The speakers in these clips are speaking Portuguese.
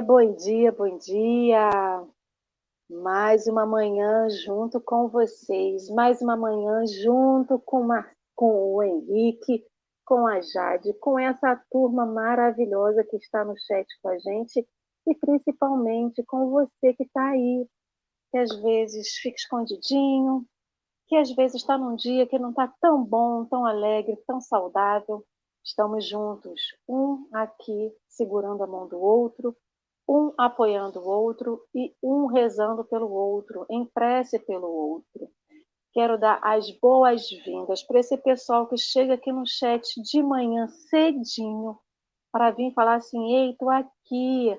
Bom dia, bom dia, bom dia. Mais uma manhã junto com vocês, mais uma manhã junto com, com o Henrique, com a Jade, com essa turma maravilhosa que está no chat com a gente e principalmente com você que está aí, que às vezes fica escondidinho, que às vezes está num dia que não está tão bom, tão alegre, tão saudável. Estamos juntos, um aqui segurando a mão do outro, um apoiando o outro e um rezando pelo outro, em prece pelo outro. Quero dar as boas-vindas para esse pessoal que chega aqui no chat de manhã cedinho para vir falar assim: "Ei, tô aqui.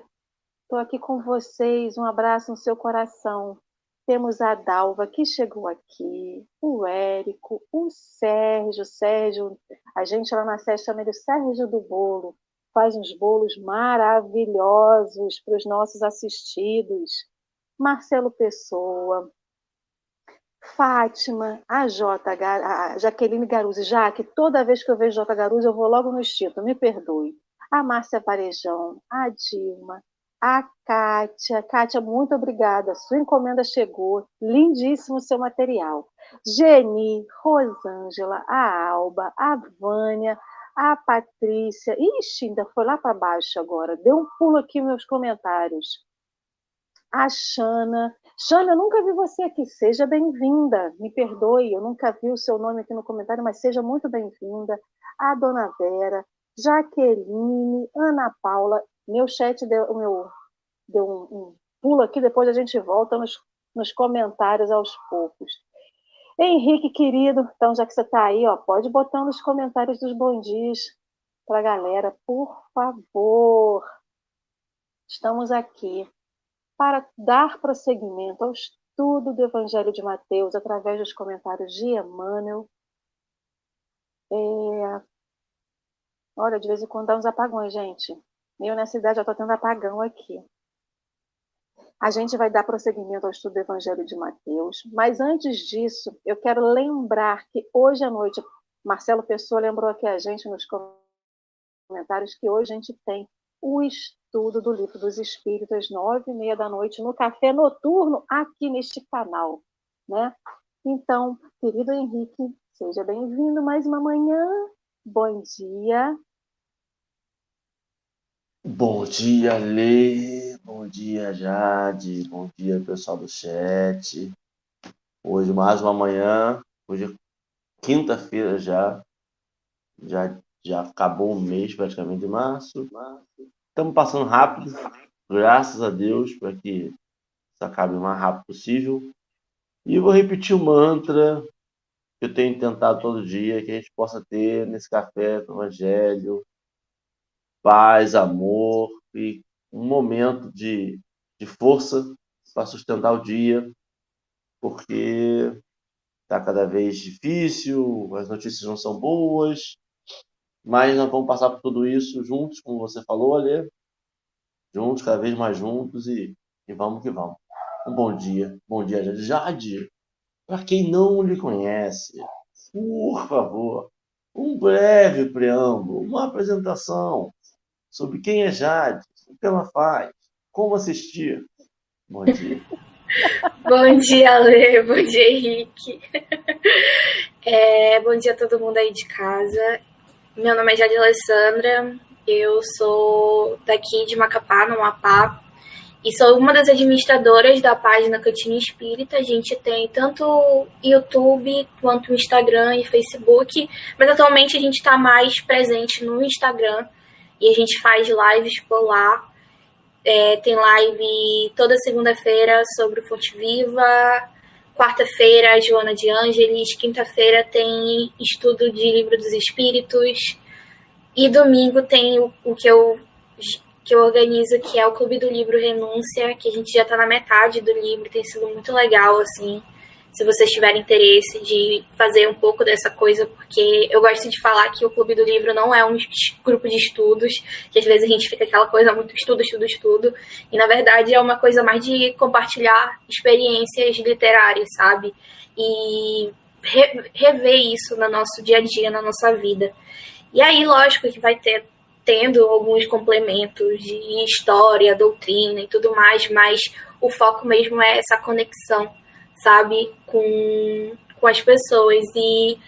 Tô aqui com vocês. Um abraço no seu coração. Temos a Dalva que chegou aqui, o Érico, o Sérgio, Sérgio, a gente lá na sede chama ele Sérgio do Bolo, faz uns bolos maravilhosos para os nossos assistidos. Marcelo Pessoa, Fátima, a J, a Jaqueline Garuzzi, já que toda vez que eu vejo J Garuzzi eu vou logo no instinto, me perdoe. A Márcia Parejão, a Dilma, a Kátia. Kátia, muito obrigada. Sua encomenda chegou. Lindíssimo o seu material. Geni, Rosângela, a Alba, a Vânia, a Patrícia. Ixi, ainda foi lá para baixo agora. Deu um pulo aqui nos meus comentários. A Xana. Xana, eu nunca vi você aqui. Seja bem-vinda. Me perdoe, eu nunca vi o seu nome aqui no comentário, mas seja muito bem-vinda. A Dona Vera, Jaqueline, Ana Paula meu chat deu, meu, deu um, um pulo aqui, depois a gente volta nos, nos comentários aos poucos. Henrique, querido, então já que você está aí, ó, pode botar nos comentários dos bom dias para a galera, por favor. Estamos aqui para dar prosseguimento ao estudo do Evangelho de Mateus através dos comentários de Emmanuel. É... Olha, de vez em quando dá uns apagões, gente. Eu nessa idade já estou tendo apagão aqui. A gente vai dar prosseguimento ao estudo do Evangelho de Mateus, mas antes disso, eu quero lembrar que hoje à noite, Marcelo Pessoa lembrou aqui a gente nos comentários que hoje a gente tem o estudo do Livro dos Espíritos, nove e meia da noite, no Café Noturno, aqui neste canal. Né? Então, querido Henrique, seja bem-vindo mais uma manhã. Bom dia. Bom dia, Lê. Bom dia, Jade. Bom dia, pessoal do chat. Hoje mais uma manhã. Hoje é quinta-feira já. Já já acabou o mês praticamente de março. Estamos passando rápido, graças a Deus, para que isso acabe o mais rápido possível. E vou repetir o mantra que eu tenho tentado todo dia, que a gente possa ter nesse café do Evangelho, paz, amor e um momento de, de força para sustentar o dia, porque está cada vez difícil, as notícias não são boas, mas nós vamos passar por tudo isso juntos, como você falou, Alê, juntos, cada vez mais juntos e, e vamos que vamos. Um bom dia, bom dia, Jade. Jade, para quem não lhe conhece, por favor, um breve preâmbulo, uma apresentação sobre quem é Jade, o que ela faz, como assistir. Bom dia. bom dia, Lê. Bom dia, Henrique. É, bom dia a todo mundo aí de casa. Meu nome é Jade Alessandra. Eu sou daqui de Macapá, no Amapá. E sou uma das administradoras da página Cantinho Espírita. A gente tem tanto YouTube quanto Instagram e Facebook, mas atualmente a gente está mais presente no Instagram e a gente faz lives por lá. É, tem live toda segunda-feira sobre o Fonte Viva, quarta-feira Joana de Ângeles, quinta-feira tem estudo de Livro dos Espíritos. E domingo tem o, o que eu que eu organizo, que é o Clube do Livro Renúncia, que a gente já está na metade do livro, tem sido muito legal, assim se vocês tiverem interesse de fazer um pouco dessa coisa, porque eu gosto de falar que o Clube do Livro não é um grupo de estudos, que às vezes a gente fica aquela coisa muito estudo, estudo, estudo, e na verdade é uma coisa mais de compartilhar experiências literárias, sabe? E rever isso no nosso dia a dia, na nossa vida. E aí, lógico que vai ter tendo alguns complementos de história, doutrina e tudo mais, mas o foco mesmo é essa conexão, sabe, com, com as pessoas. E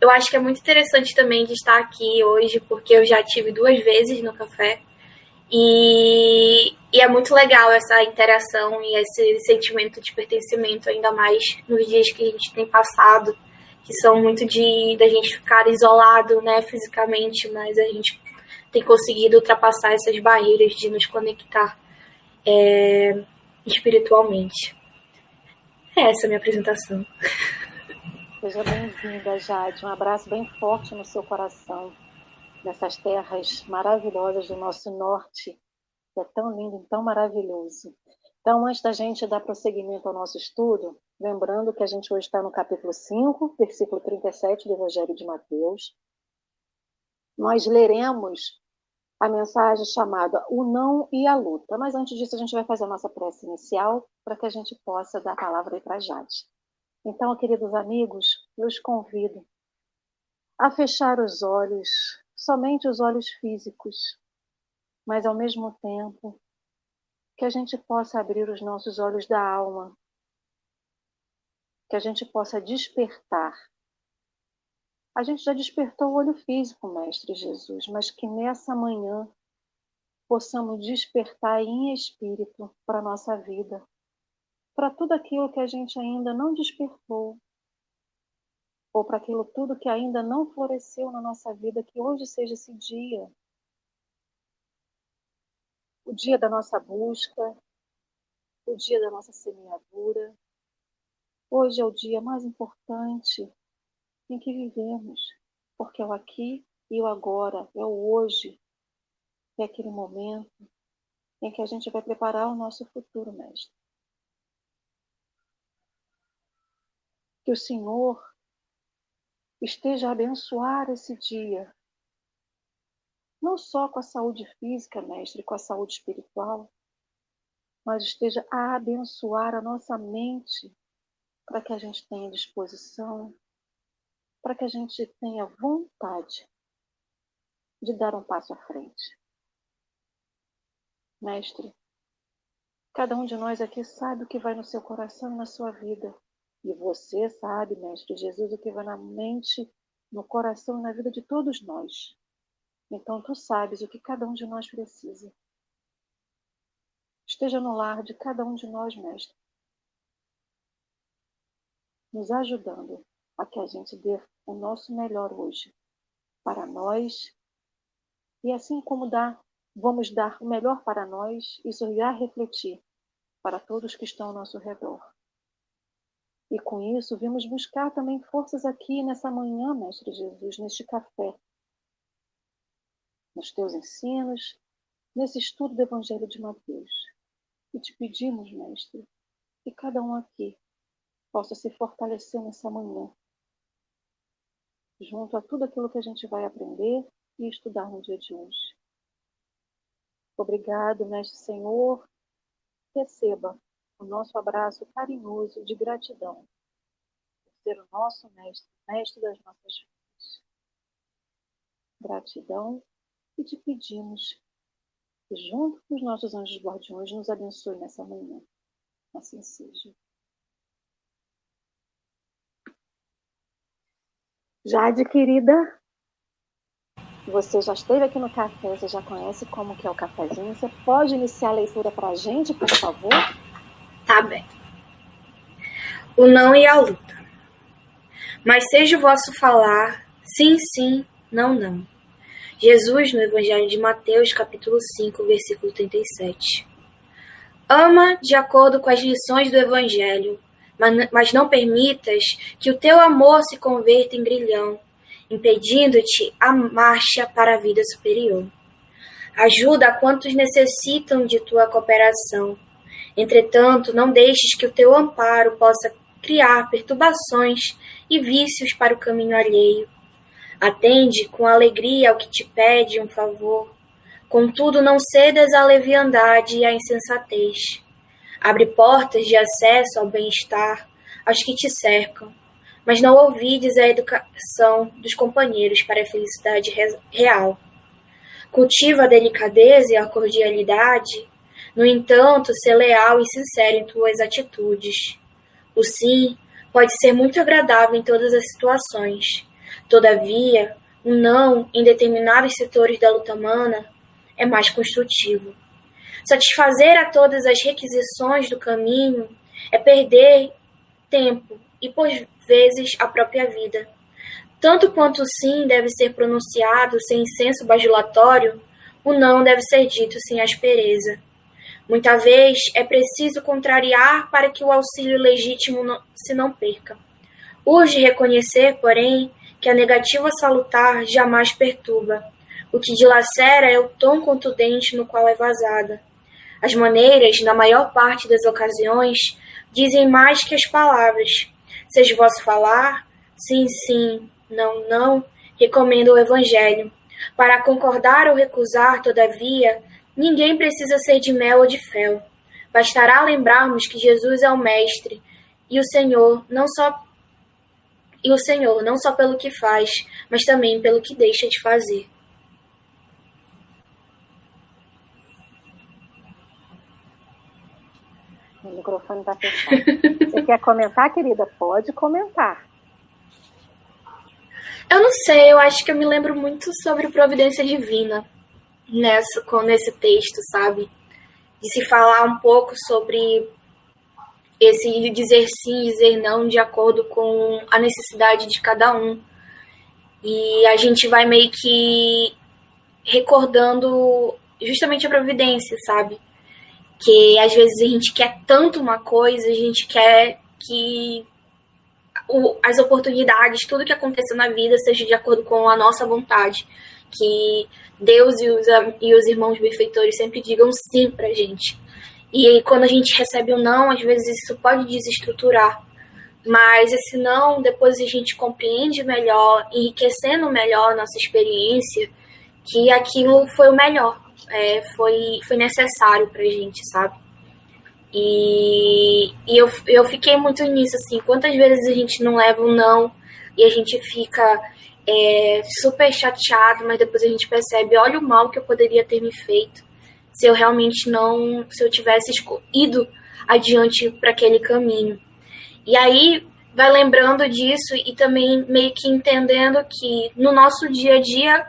eu acho que é muito interessante também de estar aqui hoje, porque eu já tive duas vezes no café. E, e é muito legal essa interação e esse sentimento de pertencimento, ainda mais nos dias que a gente tem passado, que são muito de da gente ficar isolado, né, fisicamente, mas a gente tem conseguido ultrapassar essas barreiras de nos conectar é, espiritualmente. É essa a minha apresentação. Seja bem-vinda, Jade. Um abraço bem forte no seu coração, nessas terras maravilhosas do nosso norte, que é tão lindo e tão maravilhoso. Então, antes da gente dar prosseguimento ao nosso estudo, lembrando que a gente hoje está no capítulo 5, versículo 37 do Evangelho de Mateus, nós leremos a mensagem chamada O Não e a Luta. Mas antes disso, a gente vai fazer a nossa prece inicial para que a gente possa dar a palavra para Jade. Então, queridos amigos, eu os convido a fechar os olhos, somente os olhos físicos, mas ao mesmo tempo que a gente possa abrir os nossos olhos da alma, que a gente possa despertar a gente já despertou o olho físico, Mestre Jesus, mas que nessa manhã possamos despertar em espírito para a nossa vida, para tudo aquilo que a gente ainda não despertou, ou para aquilo tudo que ainda não floresceu na nossa vida, que hoje seja esse dia. O dia da nossa busca, o dia da nossa semeadura. Hoje é o dia mais importante em que vivemos, porque é o aqui e o agora, é o hoje, é aquele momento em que a gente vai preparar o nosso futuro, mestre. Que o Senhor esteja a abençoar esse dia, não só com a saúde física, mestre, com a saúde espiritual, mas esteja a abençoar a nossa mente para que a gente tenha disposição, para que a gente tenha vontade de dar um passo à frente. Mestre, cada um de nós aqui sabe o que vai no seu coração e na sua vida. E você sabe, Mestre Jesus, o que vai na mente, no coração e na vida de todos nós. Então tu sabes o que cada um de nós precisa. Esteja no lar de cada um de nós, Mestre, nos ajudando a que a gente dê o nosso melhor hoje para nós. E assim como dá, vamos dar o melhor para nós, isso irá refletir para todos que estão ao nosso redor. E com isso, vimos buscar também forças aqui nessa manhã, Mestre Jesus, neste café, nos teus ensinos, nesse estudo do Evangelho de Mateus. E te pedimos, Mestre, que cada um aqui possa se fortalecer nessa manhã junto a tudo aquilo que a gente vai aprender e estudar no dia de hoje. Obrigado, Mestre Senhor. Receba o nosso abraço carinhoso de gratidão por ser o nosso Mestre, Mestre das nossas vidas. Gratidão e te pedimos que, junto com os nossos anjos guardiões, nos abençoe nessa manhã. Assim seja. Jade, querida, você já esteve aqui no café, você já conhece como que é o cafezinho. Você pode iniciar a leitura para a gente, por favor? Tá bem. O não e a luta. Mas seja o vosso falar, sim, sim, não, não. Jesus, no Evangelho de Mateus, capítulo 5, versículo 37. Ama de acordo com as lições do Evangelho mas não permitas que o teu amor se converta em grilhão, impedindo-te a marcha para a vida superior. Ajuda a quantos necessitam de tua cooperação. Entretanto, não deixes que o teu amparo possa criar perturbações e vícios para o caminho alheio. Atende com alegria ao que te pede um favor. Contudo, não cedas à leviandade e à insensatez Abre portas de acesso ao bem-estar aos que te cercam, mas não ouvides a educação dos companheiros para a felicidade real. Cultiva a delicadeza e a cordialidade, no entanto, ser leal e sincero em tuas atitudes. O sim pode ser muito agradável em todas as situações. Todavia, o não, em determinados setores da luta humana, é mais construtivo. Satisfazer a todas as requisições do caminho é perder tempo e, por vezes, a própria vida. Tanto quanto o sim deve ser pronunciado sem senso bajulatório, o não deve ser dito sem aspereza. Muita vez é preciso contrariar para que o auxílio legítimo não, se não perca. Urge reconhecer, porém, que a negativa salutar jamais perturba. O que dilacera é o tom contundente no qual é vazada. As maneiras, na maior parte das ocasiões, dizem mais que as palavras. Seja vosso falar, sim, sim, não, não, recomenda o Evangelho. Para concordar ou recusar, todavia, ninguém precisa ser de mel ou de fel. Bastará lembrarmos que Jesus é o Mestre e o Senhor não só e o Senhor, não só pelo que faz, mas também pelo que deixa de fazer. O microfone está fechado. Você quer comentar, querida? Pode comentar. Eu não sei, eu acho que eu me lembro muito sobre providência divina nessa, nesse texto, sabe? De se falar um pouco sobre esse dizer sim, dizer não, de acordo com a necessidade de cada um. E a gente vai meio que recordando justamente a providência, sabe? Que às vezes a gente quer tanto uma coisa, a gente quer que o, as oportunidades, tudo que aconteceu na vida seja de acordo com a nossa vontade. Que Deus e os, e os irmãos benfeitores sempre digam sim pra gente. E aí, quando a gente recebe um não, às vezes isso pode desestruturar. Mas esse não, depois a gente compreende melhor, enriquecendo melhor a nossa experiência, que aquilo foi o melhor, é, foi, foi necessário pra gente, sabe? E, e eu, eu fiquei muito nisso, assim, quantas vezes a gente não leva um não e a gente fica é, super chateado, mas depois a gente percebe, olha o mal que eu poderia ter me feito se eu realmente não, se eu tivesse ido adiante para aquele caminho. E aí vai lembrando disso e também meio que entendendo que no nosso dia a dia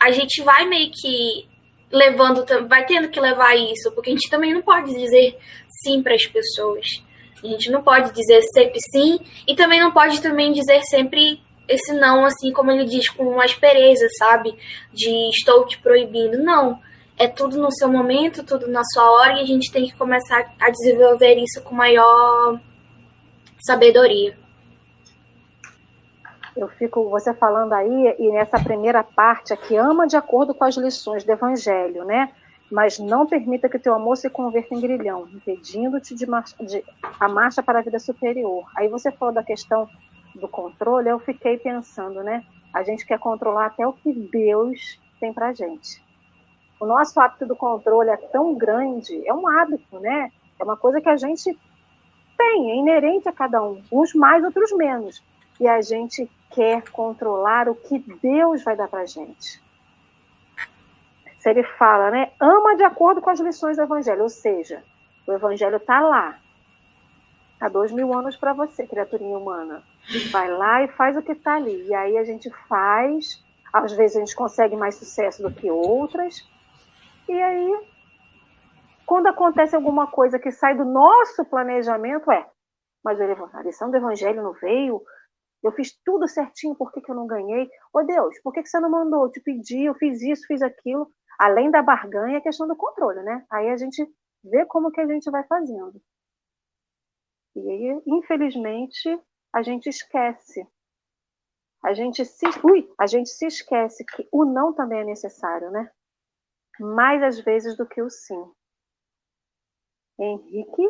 a gente vai meio que levando, vai tendo que levar isso, porque a gente também não pode dizer sim para as pessoas. A gente não pode dizer sempre sim e também não pode também dizer sempre esse não, assim como ele diz com aspereza, sabe? De estou te proibindo. Não é tudo no seu momento, tudo na sua hora, e a gente tem que começar a desenvolver isso com maior sabedoria. Eu fico, você falando aí, e nessa primeira parte aqui, ama de acordo com as lições do Evangelho, né? Mas não permita que teu amor se converta em grilhão, impedindo-te de, de a marcha para a vida superior. Aí você falou da questão do controle, eu fiquei pensando, né? A gente quer controlar até o que Deus tem para gente o nosso hábito do controle é tão grande, é um hábito, né? É uma coisa que a gente tem, é inerente a cada um, uns mais, outros menos. E a gente quer controlar o que Deus vai dar para gente. Se ele fala, né? Ama de acordo com as lições do Evangelho, ou seja, o Evangelho está lá. Há dois mil anos para você, criaturinha humana. Vai lá e faz o que está ali. E aí a gente faz, às vezes a gente consegue mais sucesso do que outras, e aí, quando acontece alguma coisa que sai do nosso planejamento, é, mas a lição do evangelho não veio, eu fiz tudo certinho, por que, que eu não ganhei? Ô Deus, por que, que você não mandou? Eu te pedi, eu fiz isso, fiz aquilo. Além da barganha, é questão do controle, né? Aí a gente vê como que a gente vai fazendo. E aí, infelizmente, a gente esquece. A gente se, ui, a gente se esquece que o não também é necessário, né? mais às vezes do que o sim. Henrique?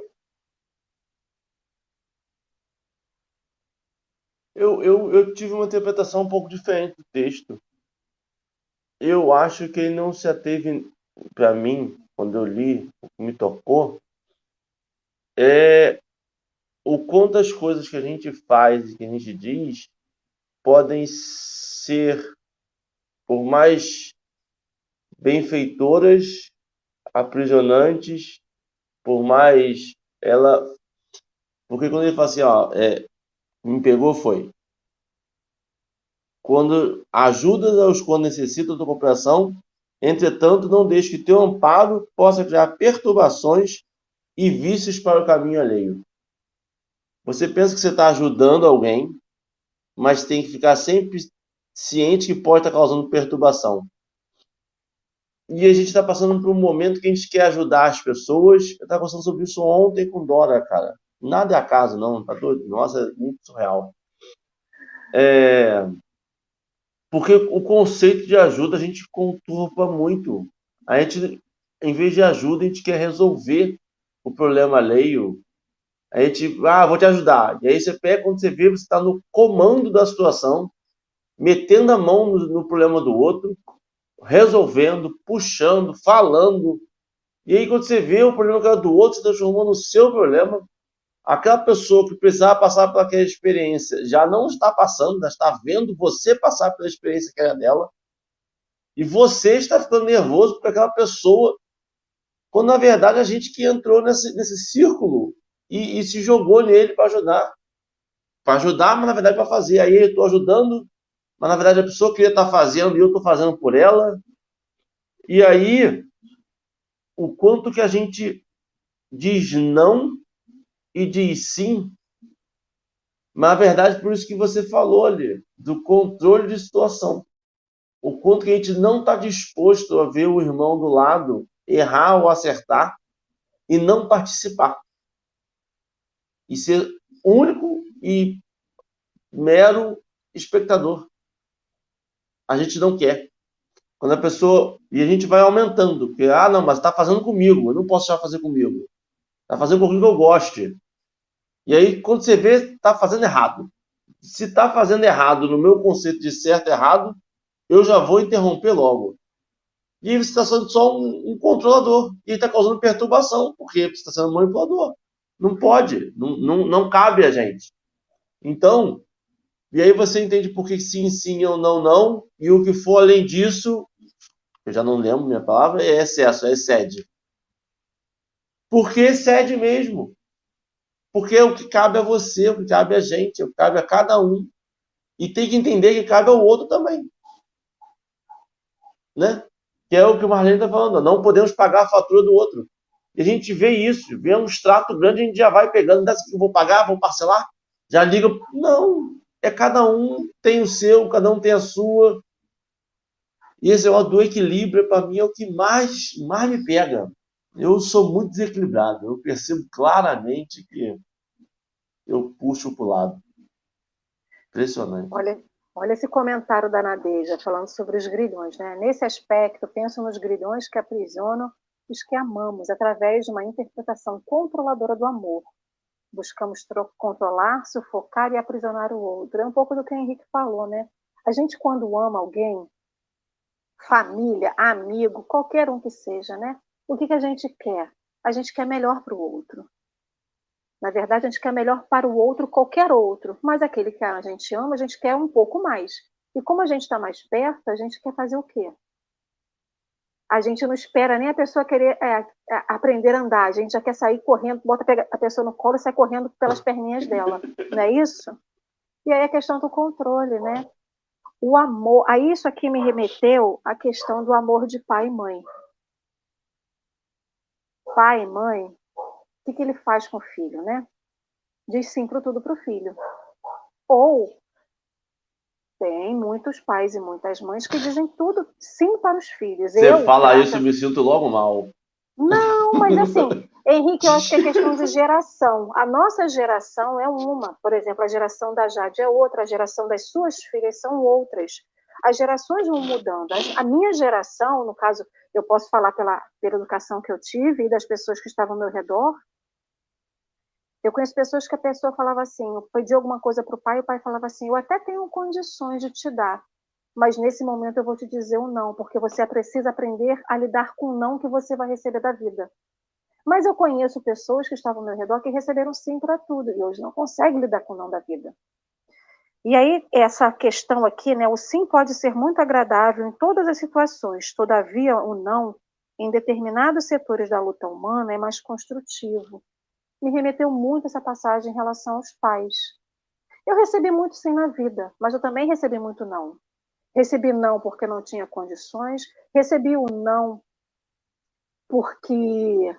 Eu, eu, eu tive uma interpretação um pouco diferente do texto. Eu acho que ele não se ateve, para mim, quando eu li, o que me tocou, é o quanto as coisas que a gente faz e que a gente diz podem ser, por mais benfeitoras, aprisionantes, por mais ela. Porque quando ele fala assim, ó, é, me pegou foi quando ajudas aos quando necessitam da cooperação, entretanto, não deixe que teu amparo possa criar perturbações e vícios para o caminho alheio. Você pensa que você está ajudando alguém, mas tem que ficar sempre ciente que pode estar tá causando perturbação. E a gente está passando por um momento que a gente quer ajudar as pessoas. Eu estava conversando sobre isso ontem com Dora, cara. Nada é acaso, não. Tá doido? Nossa, é muito surreal. É... Porque o conceito de ajuda a gente conturba muito. A gente, em vez de ajuda, a gente quer resolver o problema alheio. A gente, ah, vou te ajudar. E aí você pega, quando você vê, você está no comando da situação, metendo a mão no, no problema do outro, resolvendo, puxando, falando. E aí, quando você vê o problema do outro se transformou no seu problema, aquela pessoa que precisava passar por aquela experiência já não está passando, já está vendo você passar pela experiência que era dela, e você está ficando nervoso porque aquela pessoa, quando na verdade a gente que entrou nesse, nesse círculo e, e se jogou nele para ajudar. Para ajudar, mas na verdade para fazer. Aí eu estou ajudando, mas na verdade a pessoa queria estar tá fazendo e eu estou fazendo por ela. E aí, o quanto que a gente diz não e diz sim. Mas na verdade, por isso que você falou ali, do controle de situação. O quanto que a gente não está disposto a ver o irmão do lado errar ou acertar e não participar. E ser único e mero espectador. A gente não quer. Quando a pessoa. E a gente vai aumentando. Porque, ah, não, mas está fazendo comigo. Eu não posso já fazer comigo. Está fazendo com que eu goste. E aí, quando você vê, está fazendo errado. Se está fazendo errado no meu conceito de certo e errado, eu já vou interromper logo. E você está sendo só um, um controlador. E está causando perturbação, porque você está sendo manipulador. Não pode, não, não, não cabe a gente. Então, e aí você entende por que sim, sim ou não, não. E o que for além disso, eu já não lembro minha palavra, é excesso, é excede. Porque excede mesmo. Porque o que cabe a você, o que cabe a gente, o que cabe a cada um. E tem que entender que cabe ao outro também. Né? Que é o que o Marlene está falando. Não podemos pagar a fatura do outro. E a gente vê isso, vê um extrato grande, a gente já vai pegando, dessa que eu vou pagar, vou parcelar, já liga. Não, é cada um tem o seu, cada um tem a sua. E esse é o do equilíbrio, para mim, é o que mais, mais me pega eu sou muito desequilibrado. Eu percebo claramente que eu puxo para o lado. Impressionante. Olha, olha esse comentário da Nadeja falando sobre os grilhões. Né? Nesse aspecto, penso nos grilhões que aprisionam os que amamos através de uma interpretação controladora do amor. Buscamos controlar, sufocar e aprisionar o outro. É um pouco do que o Henrique falou, né? A gente, quando ama alguém, família, amigo, qualquer um que seja, né? O que, que a gente quer? A gente quer melhor para o outro. Na verdade, a gente quer melhor para o outro, qualquer outro, mas aquele que a gente ama, a gente quer um pouco mais. E como a gente está mais perto, a gente quer fazer o quê? A gente não espera nem a pessoa querer é, é, aprender a andar, a gente já quer sair correndo, bota a pessoa no colo e sai correndo pelas perninhas dela, não é isso? E aí a questão do controle, né? O amor, a isso aqui me remeteu a questão do amor de pai e mãe pai e mãe, o que, que ele faz com o filho, né? Diz sim para tudo para o filho. Ou tem muitos pais e muitas mães que dizem tudo sim para os filhos. Você eu, fala isso, eu me sinto logo mal. Não, mas assim, Henrique, eu acho que é questão de geração. A nossa geração é uma. Por exemplo, a geração da Jade é outra, a geração das suas filhas são outras. As gerações vão mudando. A minha geração, no caso, eu posso falar pela, pela educação que eu tive e das pessoas que estavam ao meu redor. Eu conheço pessoas que a pessoa falava assim, eu pedi alguma coisa para o pai, e o pai falava assim, eu até tenho condições de te dar, mas nesse momento eu vou te dizer o um não, porque você precisa aprender a lidar com o não que você vai receber da vida. Mas eu conheço pessoas que estavam ao meu redor que receberam sim para tudo e hoje não conseguem lidar com o não da vida. E aí, essa questão aqui, né, o sim pode ser muito agradável em todas as situações, todavia, o não, em determinados setores da luta humana, é mais construtivo. Me remeteu muito essa passagem em relação aos pais. Eu recebi muito sim na vida, mas eu também recebi muito não. Recebi não porque não tinha condições, recebi o não porque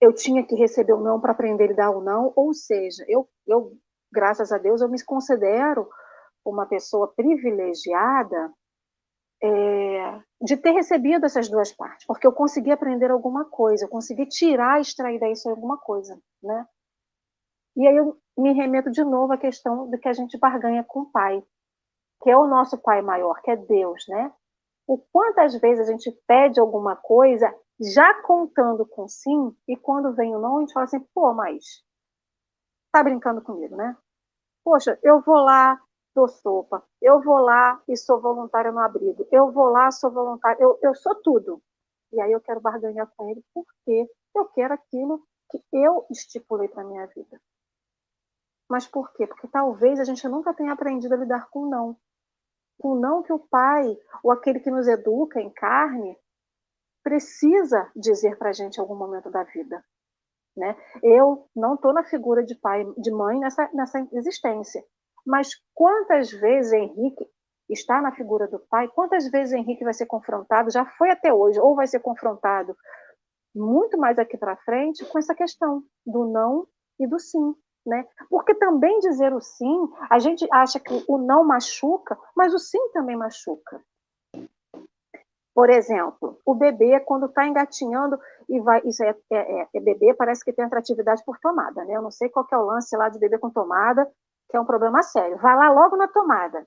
eu tinha que receber o não para aprender a dar o não, ou seja, eu, eu, graças a Deus, eu me considero uma pessoa privilegiada é, de ter recebido essas duas partes, porque eu consegui aprender alguma coisa, eu consegui tirar, extrair daí alguma coisa, né? E aí eu me remeto de novo à questão de que a gente barganha com o Pai, que é o nosso Pai maior, que é Deus, né? O quantas vezes a gente pede alguma coisa já contando com sim, e quando vem o não, a gente fala assim, pô, mas tá brincando comigo, né? Poxa, eu vou lá, dou sopa, eu vou lá e sou voluntária no abrigo, eu vou lá, sou voluntária, eu, eu sou tudo. E aí eu quero barganhar com ele porque eu quero aquilo que eu estipulei para minha vida. Mas por quê? Porque talvez a gente nunca tenha aprendido a lidar com não. Com não que o pai, ou aquele que nos educa em carne, precisa dizer para a gente em algum momento da vida. Né? Eu não estou na figura de pai, de mãe nessa, nessa existência. Mas quantas vezes Henrique está na figura do pai? Quantas vezes Henrique vai ser confrontado? Já foi até hoje, ou vai ser confrontado muito mais aqui para frente com essa questão do não e do sim. Né? Porque também dizer o sim, a gente acha que o não machuca, mas o sim também machuca. Por exemplo, o bebê, quando está engatinhando e vai. Isso é, é, é, é, bebê, parece que tem atratividade por tomada, né? Eu não sei qual é o lance lá de bebê com tomada, que é um problema sério. Vai lá logo na tomada.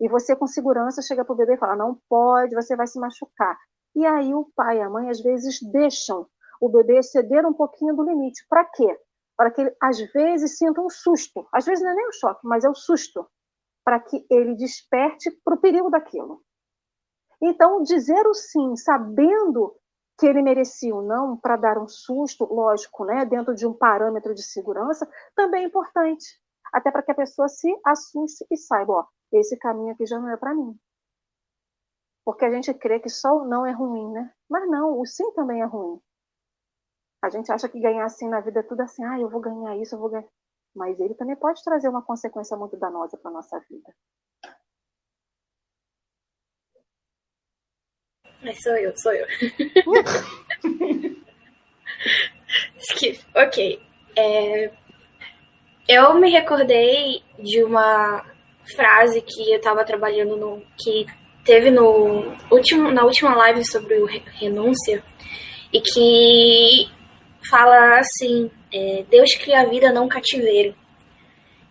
E você, com segurança, chega para o bebê e fala: não pode, você vai se machucar. E aí o pai e a mãe, às vezes, deixam o bebê ceder um pouquinho do limite. Para quê? Para que ele, às vezes, sinta um susto. Às vezes não é nem um choque, mas é o um susto. Para que ele desperte para o perigo daquilo. Então, dizer o sim, sabendo que ele merecia o não, para dar um susto, lógico, né, dentro de um parâmetro de segurança, também é importante. Até para que a pessoa se assuste e saiba, ó, esse caminho aqui já não é para mim. Porque a gente crê que só o não é ruim, né? Mas não, o sim também é ruim. A gente acha que ganhar sim na vida é tudo assim, ah, eu vou ganhar isso, eu vou ganhar. Mas ele também pode trazer uma consequência muito danosa para nossa vida. Mas sou eu, sou eu. ok. É, eu me recordei de uma frase que eu estava trabalhando no. que teve no último, na última live sobre o renúncia e que fala assim: é, Deus cria a vida, não cativeiro.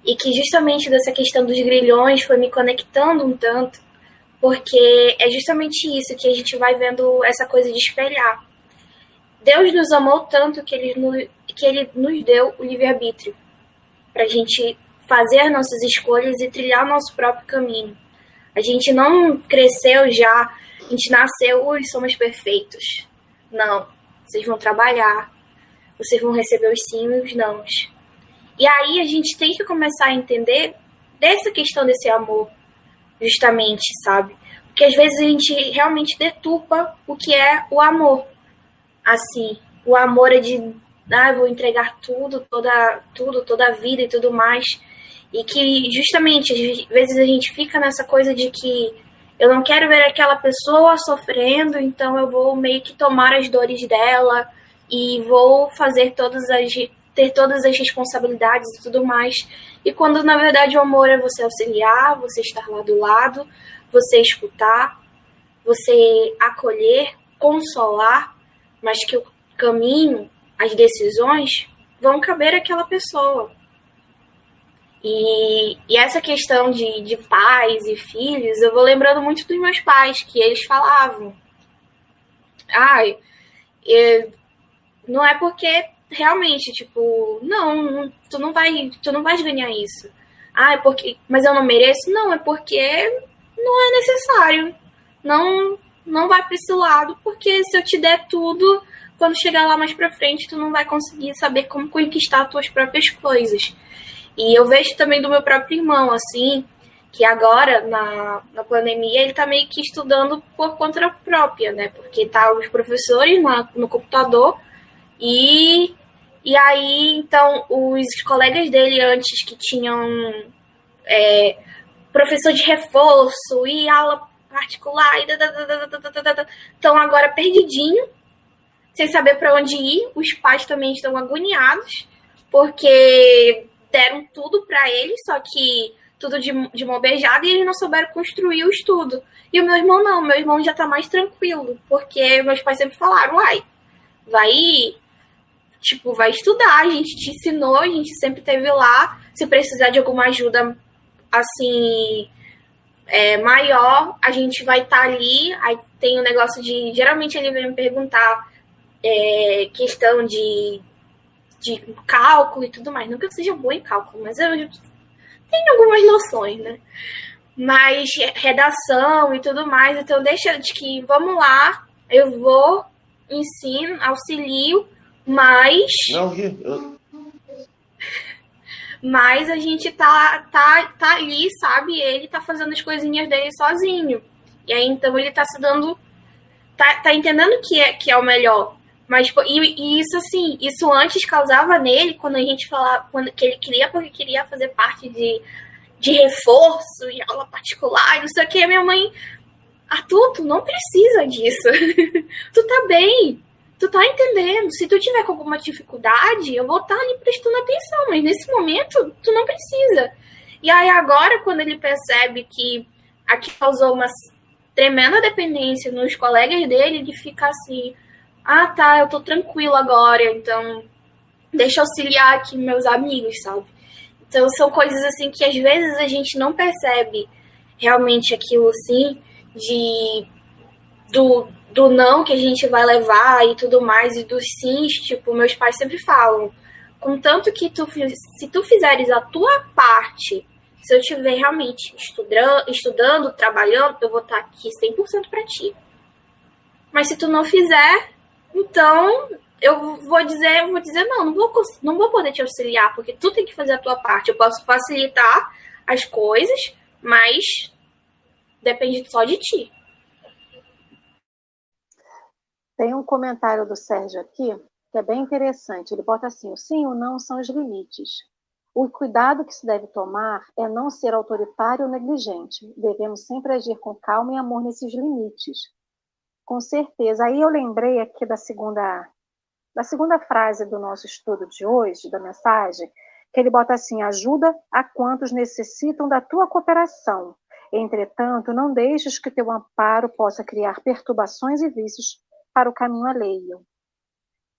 E que justamente dessa questão dos grilhões foi me conectando um tanto porque é justamente isso que a gente vai vendo essa coisa de espelhar. Deus nos amou tanto que ele, nos, que ele nos deu o livre-arbítrio para a gente fazer nossas escolhas e trilhar nosso próprio caminho. A gente não cresceu já, a gente nasceu e somos perfeitos. Não. Vocês vão trabalhar, vocês vão receber os sim e os nãos. E aí a gente tem que começar a entender dessa questão desse amor justamente, sabe? Porque às vezes a gente realmente deturpa o que é o amor. Assim, o amor é de, ah, vou entregar tudo, toda, tudo, toda a vida e tudo mais. E que justamente às vezes a gente fica nessa coisa de que eu não quero ver aquela pessoa sofrendo, então eu vou meio que tomar as dores dela e vou fazer todas as ter todas as responsabilidades e tudo mais. E quando na verdade o amor é você auxiliar, você estar lá do lado, você escutar, você acolher, consolar, mas que o caminho, as decisões vão caber àquela pessoa. E, e essa questão de, de pais e filhos, eu vou lembrando muito dos meus pais, que eles falavam. Ai, eu, não é porque realmente, tipo, não, tu não vai, tu não vais ganhar isso. Ah, é porque, mas eu não mereço? Não, é porque não é necessário. Não, não vai para esse lado, porque se eu te der tudo, quando chegar lá mais para frente, tu não vai conseguir saber como conquistar as tuas próprias coisas. E eu vejo também do meu próprio irmão, assim, que agora, na, na pandemia, ele tá meio que estudando por conta própria, né? Porque tá os professores na, no computador e, e aí, então, os colegas dele antes que tinham é, professor de reforço e aula particular e estão agora perdidinho, sem saber para onde ir. Os pais também estão agoniados, porque deram tudo para eles, só que tudo de, de mão beijada e eles não souberam construir o estudo. E o meu irmão não, meu irmão já tá mais tranquilo, porque meus pais sempre falaram, uai, vai, tipo, vai estudar, a gente te ensinou, a gente sempre teve lá, se precisar de alguma ajuda, assim, é, maior, a gente vai estar tá ali, aí tem o um negócio de, geralmente ele vem me perguntar é, questão de, de cálculo e tudo mais, não que eu seja boa em cálculo, mas eu tem algumas noções, né? Mas redação e tudo mais, então deixa de que vamos lá, eu vou, ensino, auxilio, mas. Não, eu... Mas a gente tá, tá, tá ali, sabe? Ele tá fazendo as coisinhas dele sozinho. E aí então ele tá se dando. Tá, tá entendendo que é, que é o melhor. Mas, e, e, isso, assim, isso antes causava nele, quando a gente falava quando, que ele queria, porque queria fazer parte de, de reforço e aula particular, não sei o que, minha mãe, Arthur, tu não precisa disso. tu tá bem, tu tá entendendo. Se tu tiver com alguma dificuldade, eu vou estar tá ali prestando atenção, mas nesse momento, tu não precisa. E aí agora, quando ele percebe que aqui causou uma tremenda dependência nos colegas dele, ele fica assim ah, tá, eu tô tranquilo agora, então deixa eu auxiliar aqui meus amigos, sabe? Então são coisas assim que às vezes a gente não percebe realmente aquilo assim de do, do não que a gente vai levar e tudo mais e dos sims, tipo, meus pais sempre falam, contanto que tu se tu fizeres a tua parte, se eu estiver realmente estudando, estudando, trabalhando, eu vou estar aqui 100% para ti. Mas se tu não fizer, então, eu vou dizer, vou dizer não, não vou, não vou poder te auxiliar, porque tu tem que fazer a tua parte. Eu posso facilitar as coisas, mas depende só de ti. Tem um comentário do Sérgio aqui que é bem interessante. Ele bota assim: o sim e o não são os limites. O cuidado que se deve tomar é não ser autoritário ou negligente. Devemos sempre agir com calma e amor nesses limites. Com certeza. Aí eu lembrei aqui da segunda, da segunda frase do nosso estudo de hoje, da mensagem, que ele bota assim: ajuda a quantos necessitam da tua cooperação. Entretanto, não deixes que teu amparo possa criar perturbações e vícios para o caminho alheio.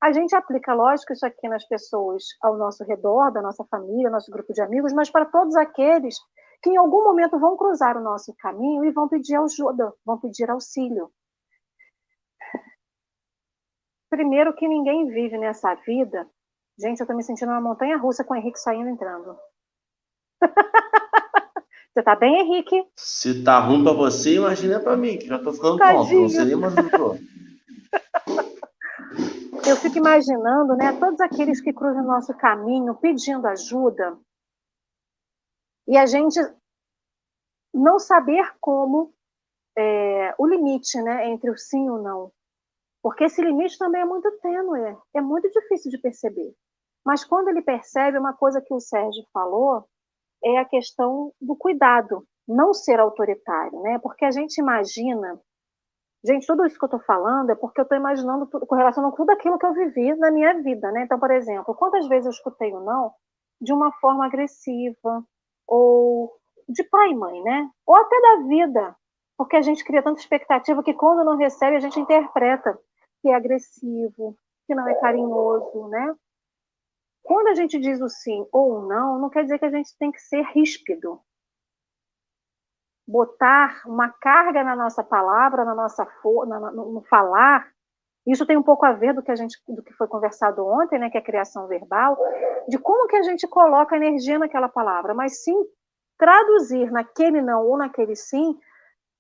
A gente aplica, lógico, isso aqui nas pessoas ao nosso redor, da nossa família, nosso grupo de amigos, mas para todos aqueles que em algum momento vão cruzar o nosso caminho e vão pedir ajuda, vão pedir auxílio. Primeiro que ninguém vive nessa vida. Gente, eu tô me sentindo uma montanha russa com o Henrique saindo e entrando. você tá bem, Henrique? Se tá ruim pra você, imagina pra mim, que já tô ficando pronto. Não seria, mas não tô. Eu fico imaginando, né, todos aqueles que cruzam o nosso caminho pedindo ajuda e a gente não saber como é, o limite, né, entre o sim e o não. Porque esse limite também é muito tênue, é muito difícil de perceber. Mas quando ele percebe, uma coisa que o Sérgio falou é a questão do cuidado, não ser autoritário, né? Porque a gente imagina. Gente, tudo isso que eu estou falando é porque eu estou imaginando tudo, com relação a tudo aquilo que eu vivi na minha vida, né? Então, por exemplo, quantas vezes eu escutei o não de uma forma agressiva, ou de pai e mãe, né? Ou até da vida, porque a gente cria tanta expectativa que quando não recebe, a gente interpreta que é agressivo, que não é carinhoso, né? Quando a gente diz o sim ou o não, não quer dizer que a gente tem que ser ríspido. Botar uma carga na nossa palavra, na nossa no, no falar, isso tem um pouco a ver do que a gente, do que foi conversado ontem, né, que é a criação verbal, de como que a gente coloca energia naquela palavra, mas sim traduzir naquele não ou naquele sim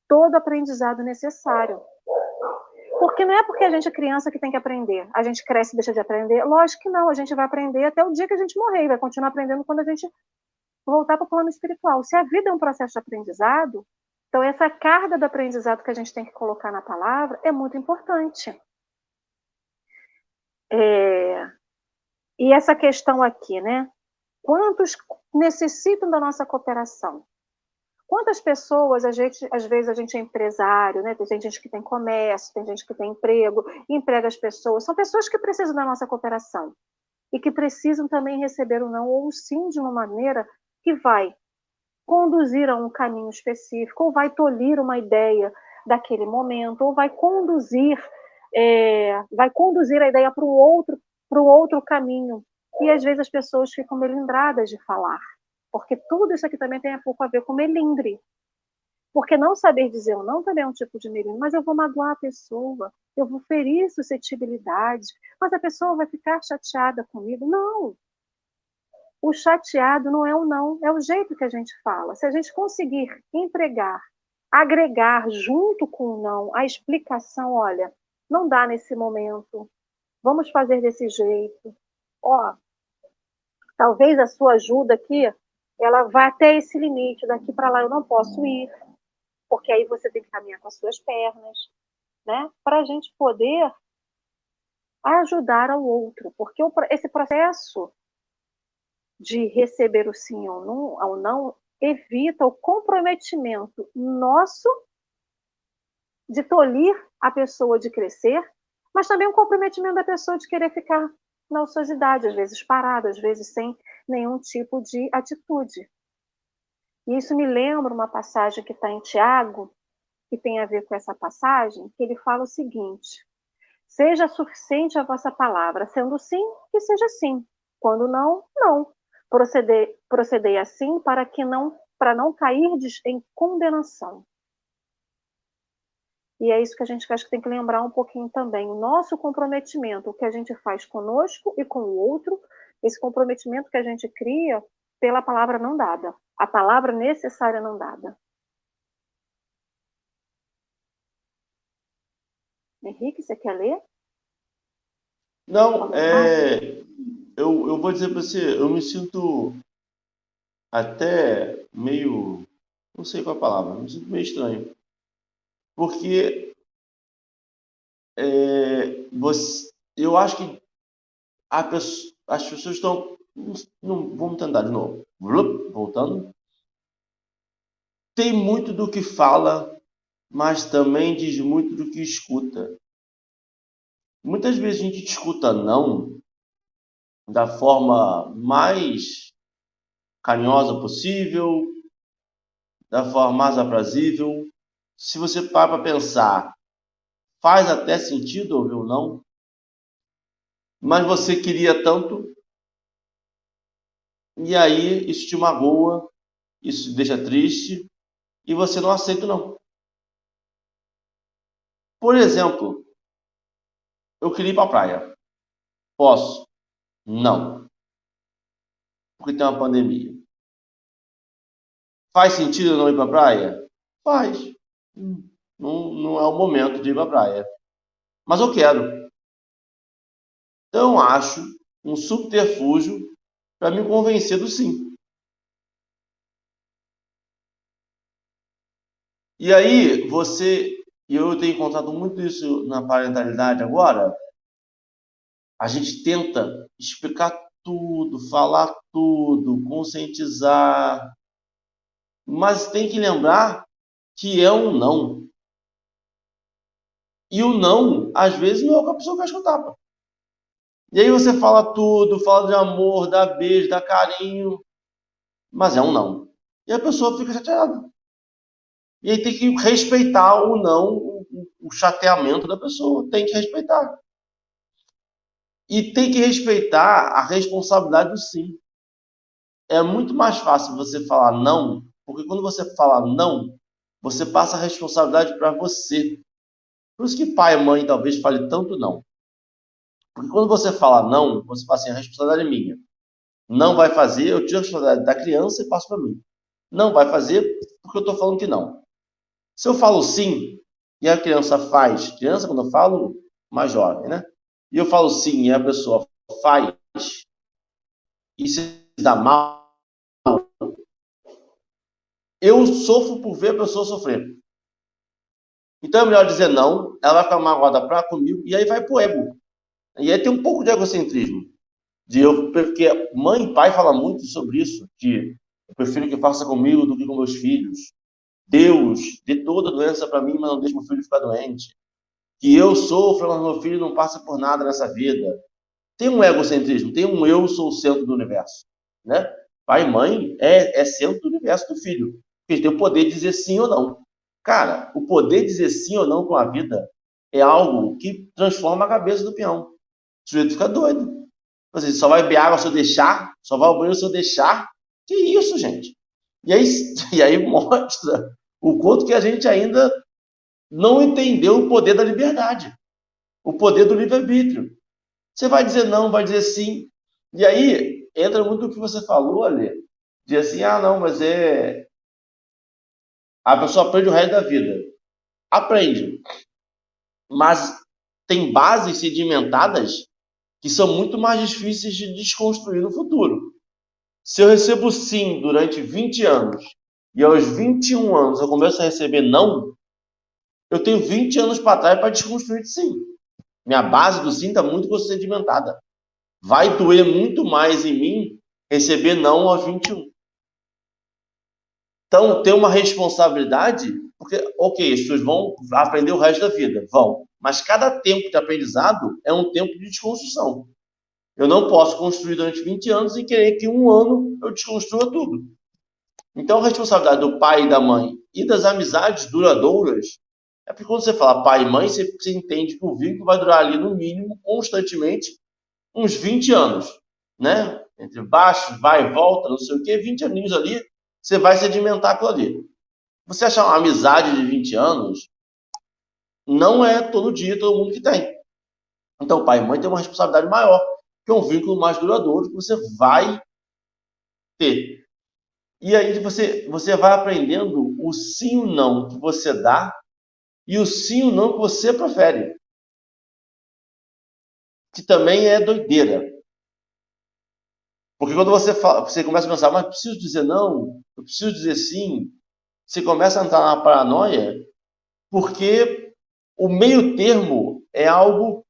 todo o aprendizado necessário. Porque não é porque a gente é criança que tem que aprender. A gente cresce e deixa de aprender. Lógico que não, a gente vai aprender até o dia que a gente morrer e vai continuar aprendendo quando a gente voltar para o plano espiritual. Se a vida é um processo de aprendizado, então essa carga do aprendizado que a gente tem que colocar na palavra é muito importante. É... E essa questão aqui, né? Quantos necessitam da nossa cooperação? Quantas pessoas, a gente, às vezes a gente é empresário, né? tem gente que tem comércio, tem gente que tem emprego, emprega as pessoas, são pessoas que precisam da nossa cooperação e que precisam também receber o não ou o sim de uma maneira que vai conduzir a um caminho específico, ou vai tolir uma ideia daquele momento, ou vai conduzir, é, vai conduzir a ideia para um outro, para um outro caminho. E às vezes as pessoas ficam melindradas de falar, porque tudo isso aqui também tem um pouco a ver com melindre. Porque não saber dizer ou não também é um tipo de melindre, mas eu vou magoar a pessoa, eu vou ferir suscetibilidade, mas a pessoa vai ficar chateada comigo. Não, o chateado não é o não, é o jeito que a gente fala. Se a gente conseguir empregar, agregar junto com o não a explicação, olha, não dá nesse momento, vamos fazer desse jeito. Ó, talvez a sua ajuda aqui, ela vá até esse limite, daqui para lá eu não posso ir, porque aí você tem que caminhar com as suas pernas, né? Para a gente poder ajudar ao outro, porque esse processo de receber o sim ou não, ou não evita o comprometimento nosso de tolir a pessoa de crescer, mas também o comprometimento da pessoa de querer ficar na ociosidade, às vezes parada, às vezes sem nenhum tipo de atitude. E isso me lembra uma passagem que está em Tiago, que tem a ver com essa passagem, que ele fala o seguinte: Seja suficiente a vossa palavra, sendo sim, que seja sim. Quando não, não proceder, proceder assim para que não para não cair em condenação. E é isso que a gente acho que tem que lembrar um pouquinho também. O nosso comprometimento, o que a gente faz conosco e com o outro, esse comprometimento que a gente cria pela palavra não dada, a palavra necessária não dada. Henrique, você quer ler? Não, é, eu, eu vou dizer para você, eu me sinto até meio, não sei qual é a palavra, me sinto meio estranho. Porque é, você, eu acho que pessoa, as pessoas estão. Não, vamos tentar de novo. Voltando. Tem muito do que fala, mas também diz muito do que escuta. Muitas vezes a gente escuta não da forma mais carinhosa possível, da forma mais aprazível. Se você para para pensar, faz até sentido ouvir ou não, mas você queria tanto, e aí isso te magoa, isso te deixa triste, e você não aceita não. Por exemplo, eu queria ir para a praia. Posso? Não. Porque tem uma pandemia. Faz sentido não ir para praia? Faz. Não, não é o momento de ir para praia. Mas eu quero. Então acho um subterfúgio para me convencer do sim. E aí você, e eu tenho encontrado muito isso na parentalidade agora, a gente tenta explicar tudo, falar tudo, conscientizar, mas tem que lembrar que é um não. E o não, às vezes, não é o que a pessoa quer escutar. E aí você fala tudo, fala de amor, dá beijo, dá carinho, mas é um não. E a pessoa fica chateada. E aí tem que respeitar o não, o, o chateamento da pessoa. Tem que respeitar. E tem que respeitar a responsabilidade do sim. É muito mais fácil você falar não, porque quando você fala não, você passa a responsabilidade para você. Por isso que pai e mãe talvez fale tanto não. Porque quando você fala não, você fala assim, a responsabilidade é minha. Não vai fazer, eu tiro a responsabilidade da criança e passo para mim. Não vai fazer porque eu estou falando que não. Se eu falo sim e a criança faz, criança quando eu falo, mais jovem, né? E eu falo sim e a pessoa faz e se dá mal, eu sofro por ver a pessoa sofrer. Então é melhor dizer não, ela vai ficar magoada pra comigo, e aí vai pro ego. E aí tem um pouco de egocentrismo. De eu, porque mãe e pai falam muito sobre isso, que eu prefiro que faça comigo do que com meus filhos. Deus dê toda doença para mim, mas não deixe meu filho ficar doente. Que eu sofra, mas meu filho não passa por nada nessa vida. Tem um egocentrismo, tem um eu sou o centro do universo. Né? Pai e mãe é, é centro do universo do filho. Ele tem o poder de dizer sim ou não. Cara, o poder de dizer sim ou não com a vida é algo que transforma a cabeça do peão. O sujeito fica doido. Você só vai beber água se eu deixar? Só vai ao se eu deixar? Que isso, gente? E aí, e aí mostra o quanto que a gente ainda não entendeu o poder da liberdade, o poder do livre-arbítrio. Você vai dizer não, vai dizer sim. E aí entra muito o que você falou, ali, de assim, ah, não, mas é. A pessoa aprende o resto da vida. Aprende. Mas tem bases sedimentadas que são muito mais difíceis de desconstruir no futuro. Se eu recebo sim durante 20 anos e aos 21 anos eu começo a receber não, eu tenho 20 anos para trás para desconstruir de sim. Minha base do sim está muito sedimentada. Vai doer muito mais em mim receber não aos 21. Então, ter uma responsabilidade, porque, ok, as pessoas vão aprender o resto da vida, vão. Mas cada tempo de aprendizado é um tempo de desconstrução. Eu não posso construir durante 20 anos e querer que um ano eu desconstrua tudo. Então, a responsabilidade do pai e da mãe e das amizades duradouras é porque quando você fala pai e mãe, você, você entende que o vínculo vai durar ali, no mínimo, constantemente, uns 20 anos. Né? Entre baixo, vai e volta, não sei o quê, 20 aninhos ali, você vai sedimentar aquilo ali. Você achar uma amizade de 20 anos, não é todo dia todo mundo que tem. Então, pai e mãe têm uma responsabilidade maior que é um vínculo mais duradouro que você vai ter. E aí você, você vai aprendendo o sim e o não que você dá e o sim e o não que você prefere. Que também é doideira. Porque quando você, fala, você começa a pensar, mas preciso dizer não, eu preciso dizer sim, você começa a entrar na paranoia, porque o meio termo é algo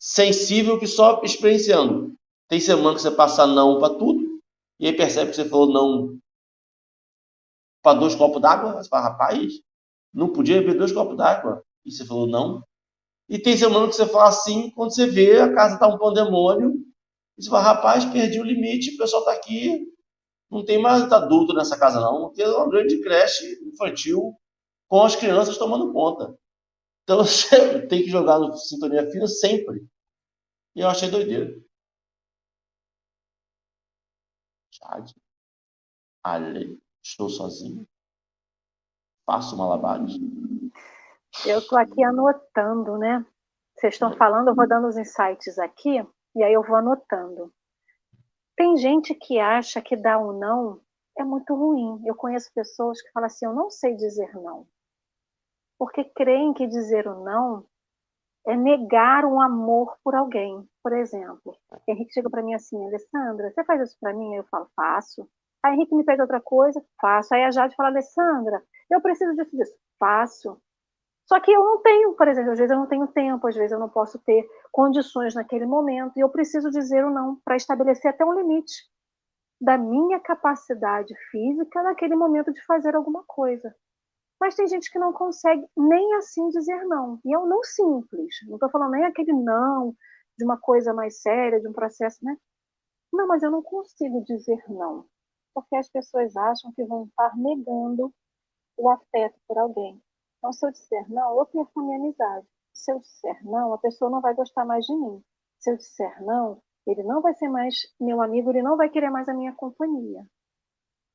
sensível que só experienciando. Tem semana que você passa não para tudo, e aí percebe que você falou não para dois copos d'água. Você fala, rapaz, não podia beber dois copos d'água. E você falou não. E tem semana que você fala sim, quando você vê a casa está um pandemônio, e você fala, rapaz, perdi o limite, o pessoal está aqui, não tem mais adulto nessa casa não, tem uma grande creche infantil com as crianças tomando conta. Então você tem que jogar no sintonia fina sempre. E eu achei doideira. Jade. Ale. Estou sozinho. Faço malabares. Eu estou aqui anotando, né? Vocês estão falando, eu vou dando os insights aqui, e aí eu vou anotando. Tem gente que acha que dar um não é muito ruim. Eu conheço pessoas que falam assim: eu não sei dizer não. Porque creem que dizer o não é negar um amor por alguém. Por exemplo, Henrique chega para mim assim, Alessandra, você faz isso para mim? Eu falo, faço. Aí Henrique me pede outra coisa, faço. Aí a Jade fala, Alessandra, eu preciso disso, disso. Faço. Só que eu não tenho, por exemplo, às vezes eu não tenho tempo, às vezes eu não posso ter condições naquele momento, e eu preciso dizer o não para estabelecer até um limite da minha capacidade física naquele momento de fazer alguma coisa. Mas tem gente que não consegue nem assim dizer não. E é um não simples. Não estou falando nem aquele não de uma coisa mais séria, de um processo, né? Não, mas eu não consigo dizer não. Porque as pessoas acham que vão estar negando o afeto por alguém. Então, se eu disser não, eu perco a minha amizade. Se eu disser não, a pessoa não vai gostar mais de mim. Se eu disser não, ele não vai ser mais meu amigo, ele não vai querer mais a minha companhia.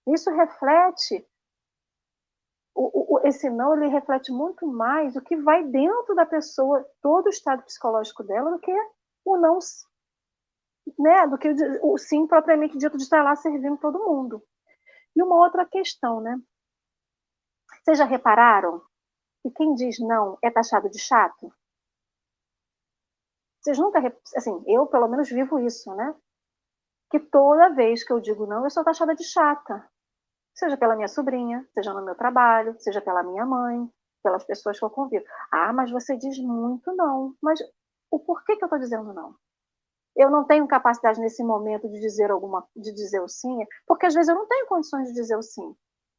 Isso reflete o, o, esse não ele reflete muito mais o que vai dentro da pessoa, todo o estado psicológico dela, do que o não, né, do que o, sim propriamente dito de estar lá servindo todo mundo. E uma outra questão, né? Vocês já repararam que quem diz não é taxado de chato? Vocês nunca, assim, eu pelo menos vivo isso, né? Que toda vez que eu digo não, eu sou taxada de chata. Seja pela minha sobrinha, seja no meu trabalho, seja pela minha mãe, pelas pessoas que eu convivo. Ah, mas você diz muito não. Mas o porquê que eu estou dizendo não? Eu não tenho capacidade nesse momento de dizer alguma, de dizer o sim, porque às vezes eu não tenho condições de dizer o sim.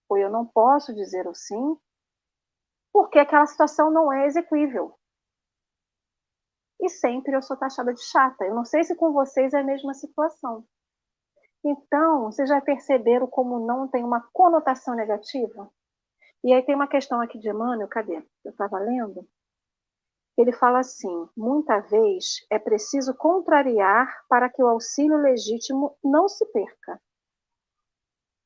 Ou eu não posso dizer o sim, porque aquela situação não é execuível. E sempre eu sou taxada de chata. Eu não sei se com vocês é a mesma situação. Então, vocês já perceberam como não tem uma conotação negativa? E aí tem uma questão aqui de Emmanuel, cadê? Eu estava lendo. Ele fala assim: muita vez é preciso contrariar para que o auxílio legítimo não se perca.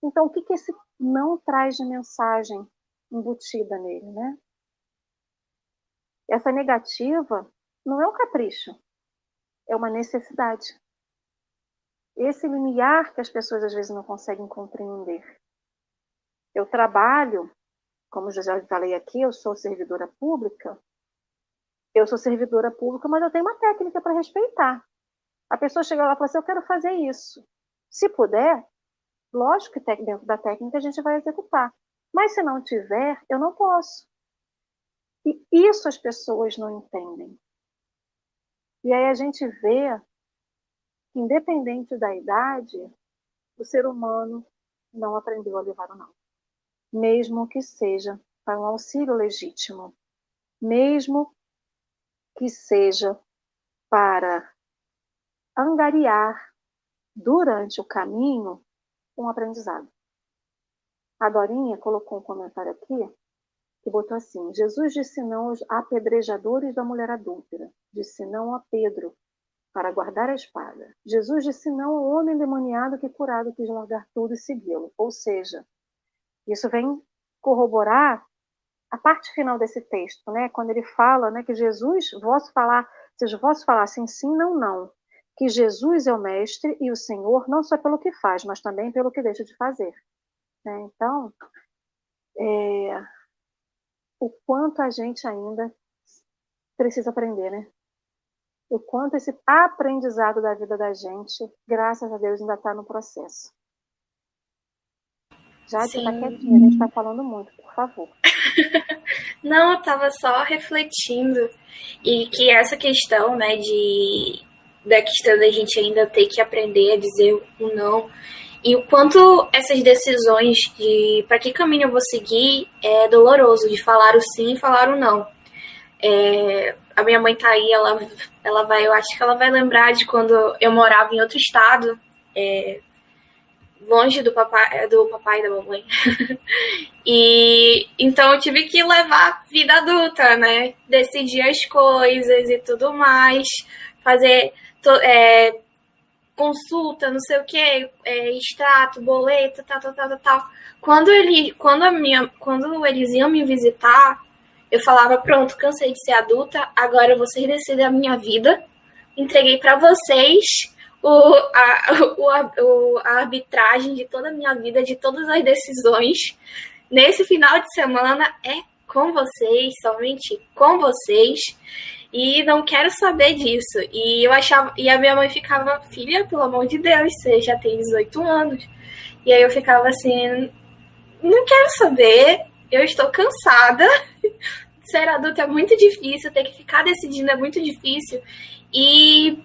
Então, o que, que esse não traz de mensagem embutida nele, né? Essa negativa não é um capricho, é uma necessidade. Esse limiar que as pessoas às vezes não conseguem compreender. Eu trabalho, como já falei aqui, eu sou servidora pública. Eu sou servidora pública, mas eu tenho uma técnica para respeitar. A pessoa chega lá e fala assim: Eu quero fazer isso. Se puder, lógico que dentro da técnica a gente vai executar. Mas se não tiver, eu não posso. E isso as pessoas não entendem. E aí a gente vê que, independente da idade, o ser humano não aprendeu a levar o não. Mesmo que seja para um auxílio legítimo. Mesmo que seja para angariar durante o caminho um aprendizado. A Dorinha colocou um comentário aqui que botou assim: Jesus disse não aos apedrejadores da mulher adúltera, disse não a Pedro para guardar a espada. Jesus disse não ao homem demoniado que curado quis largar tudo e segui-lo. Ou seja, isso vem corroborar a parte final desse texto, né? Quando ele fala, né, que Jesus, vosso falar, seja vosso falar assim, sim, não, não, que Jesus é o mestre e o Senhor não só pelo que faz, mas também pelo que deixa de fazer. Né? Então, é, o quanto a gente ainda precisa aprender, né? O quanto esse aprendizado da vida da gente, graças a Deus, ainda está no processo. Já que está quietinha, a gente está falando muito, por favor. Não, eu estava só refletindo e que essa questão, né, de da questão da gente ainda ter que aprender a dizer o não e o quanto essas decisões de para que caminho eu vou seguir é doloroso, de falar o sim e falar o não. É, a minha mãe tá aí, ela, ela vai, eu acho que ela vai lembrar de quando eu morava em outro estado, é, longe do papai, do papai e da mamãe. e então eu tive que levar vida adulta, né? Decidir as coisas e tudo mais, fazer é, consulta, não sei o que, é, extrato, boleto, tal, tal, tal, tal. Quando, ele, quando, a minha, quando eles iam me visitar, eu falava, pronto, cansei de ser adulta, agora vocês decidem a minha vida, entreguei para vocês o, a, o, a, arbitragem de toda a minha vida, de todas as decisões. Nesse final de semana é com vocês, somente com vocês. E não quero saber disso. E eu achava. E a minha mãe ficava, filha, pelo amor de Deus, você já tem 18 anos. E aí eu ficava assim, não quero saber, eu estou cansada. Ser adulta é muito difícil, ter que ficar decidindo é muito difícil. E,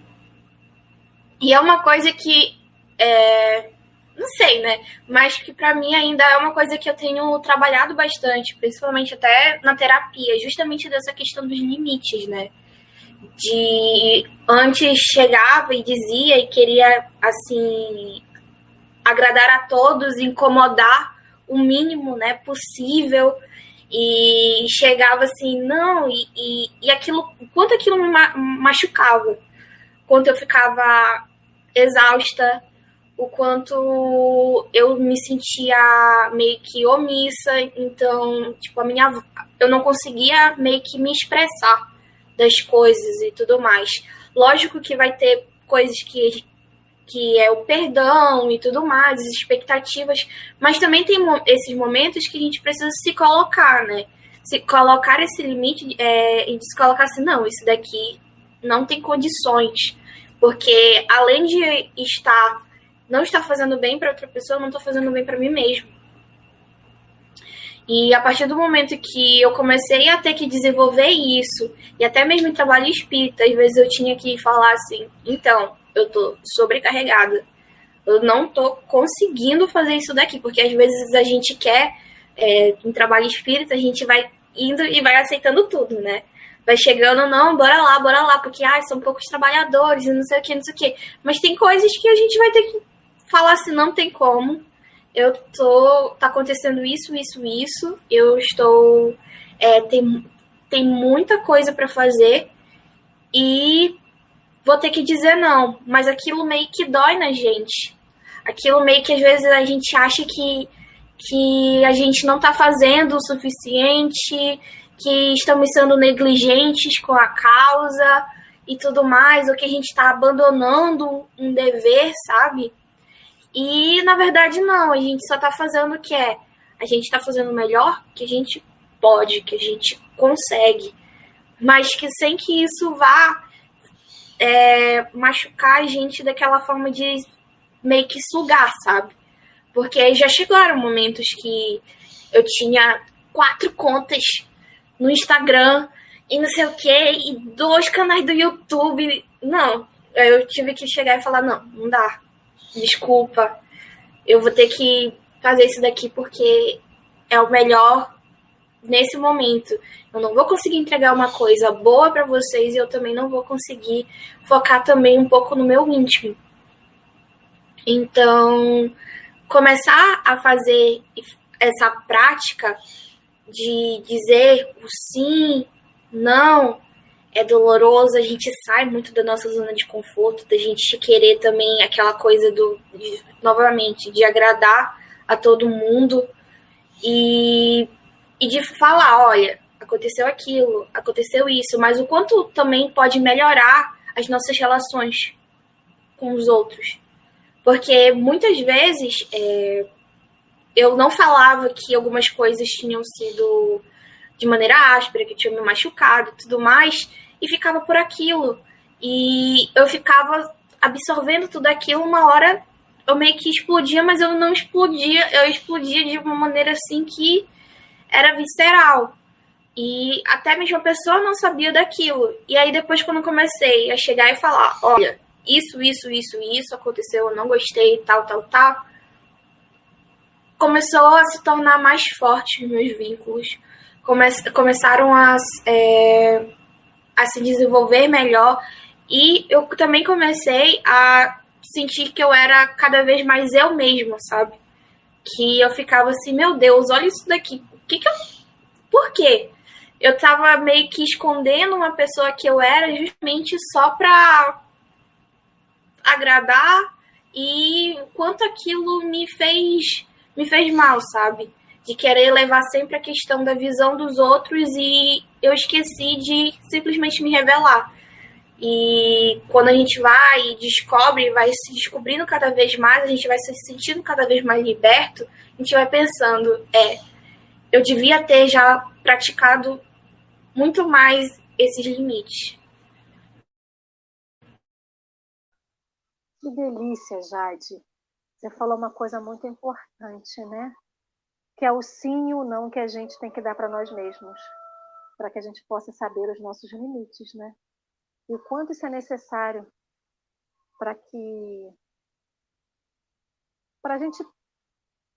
e é uma coisa que. É, não sei, né? Mas que para mim ainda é uma coisa que eu tenho trabalhado bastante, principalmente até na terapia, justamente dessa questão dos limites, né? De antes chegava e dizia e queria assim agradar a todos, incomodar o mínimo, né, possível e chegava assim, não, e, e, e aquilo, quanto aquilo me machucava, quanto eu ficava exausta, o quanto eu me sentia meio que omissa, então, tipo, a minha eu não conseguia meio que me expressar das coisas e tudo mais. Lógico que vai ter coisas que que é o perdão e tudo mais, as expectativas, mas também tem esses momentos que a gente precisa se colocar, né? Se colocar esse limite é, e se colocar assim, não, isso daqui não tem condições, porque além de estar não está fazendo bem para outra pessoa, não estou fazendo bem para mim mesmo. E a partir do momento que eu comecei a ter que desenvolver isso, e até mesmo em trabalho espírita, às vezes eu tinha que falar assim: então, eu tô sobrecarregada. Eu não tô conseguindo fazer isso daqui, porque às vezes a gente quer, é, em trabalho espírita, a gente vai indo e vai aceitando tudo, né? Vai chegando, não, bora lá, bora lá, porque ai, são poucos trabalhadores e não sei o que, não sei o que. Mas tem coisas que a gente vai ter que falar assim, não tem como. Eu tô. tá acontecendo isso, isso, isso. Eu estou. É, tem, tem muita coisa para fazer e vou ter que dizer não. Mas aquilo meio que dói na gente. Aquilo meio que às vezes a gente acha que, que a gente não tá fazendo o suficiente, que estamos sendo negligentes com a causa e tudo mais, ou que a gente está abandonando um dever, sabe? E na verdade não, a gente só está fazendo o que é. A gente está fazendo o melhor que a gente pode, que a gente consegue, mas que sem que isso vá é, machucar a gente daquela forma de meio que sugar, sabe? Porque já chegaram momentos que eu tinha quatro contas no Instagram e não sei o que, e dois canais do YouTube. Não, eu tive que chegar e falar: não, não dá. Desculpa, eu vou ter que fazer isso daqui porque é o melhor nesse momento. Eu não vou conseguir entregar uma coisa boa para vocês e eu também não vou conseguir focar também um pouco no meu íntimo. Então, começar a fazer essa prática de dizer o sim, não, é doloroso, a gente sai muito da nossa zona de conforto, da gente querer também aquela coisa do, de, novamente, de agradar a todo mundo e, e de falar, olha, aconteceu aquilo, aconteceu isso, mas o quanto também pode melhorar as nossas relações com os outros. Porque muitas vezes é, eu não falava que algumas coisas tinham sido de maneira áspera, que tinham me machucado e tudo mais, e ficava por aquilo. E eu ficava absorvendo tudo aquilo, uma hora eu meio que explodia, mas eu não explodia, eu explodia de uma maneira assim que era visceral. E até mesmo a pessoa não sabia daquilo. E aí depois quando eu comecei a chegar e falar, olha, isso, isso, isso, isso aconteceu, eu não gostei, tal, tal, tal começou a se tornar mais forte os meus vínculos. Come começaram a, é, a se desenvolver melhor e eu também comecei a sentir que eu era cada vez mais eu mesma, sabe? Que eu ficava assim, meu Deus, olha isso daqui. O que que eu... Por quê? Eu tava meio que escondendo uma pessoa que eu era justamente só pra agradar e quanto aquilo me fez me fez mal, sabe? De querer levar sempre a questão da visão dos outros e eu esqueci de simplesmente me revelar. E quando a gente vai e descobre, vai se descobrindo cada vez mais, a gente vai se sentindo cada vez mais liberto, a gente vai pensando, é, eu devia ter já praticado muito mais esses limites. Que delícia, Jade. Você falou uma coisa muito importante, né? Que é o sim e o não que a gente tem que dar para nós mesmos, para que a gente possa saber os nossos limites, né? E o quanto isso é necessário para que para a gente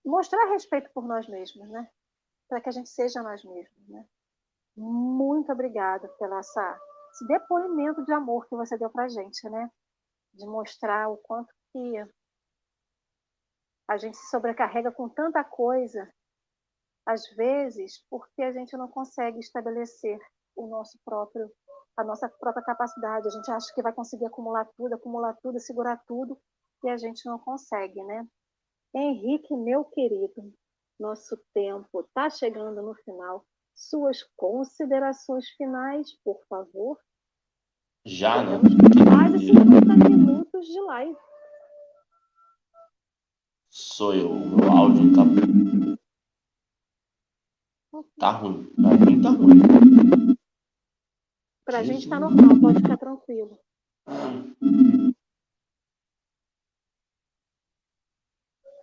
mostrar respeito por nós mesmos, né? Para que a gente seja nós mesmos, né? Muito obrigada pela essa, esse depoimento de amor que você deu para gente, né? De mostrar o quanto que a gente se sobrecarrega com tanta coisa, às vezes, porque a gente não consegue estabelecer o nosso próprio a nossa própria capacidade. A gente acha que vai conseguir acumular tudo, acumular tudo, segurar tudo, e a gente não consegue, né? Henrique, meu querido, nosso tempo está chegando no final. Suas considerações finais, por favor. Já, né? De 50 minutos de live. Sou eu. O meu áudio tá. Tá ruim. Pra mim tá ruim. Pra gente tá normal, pode ficar tranquilo.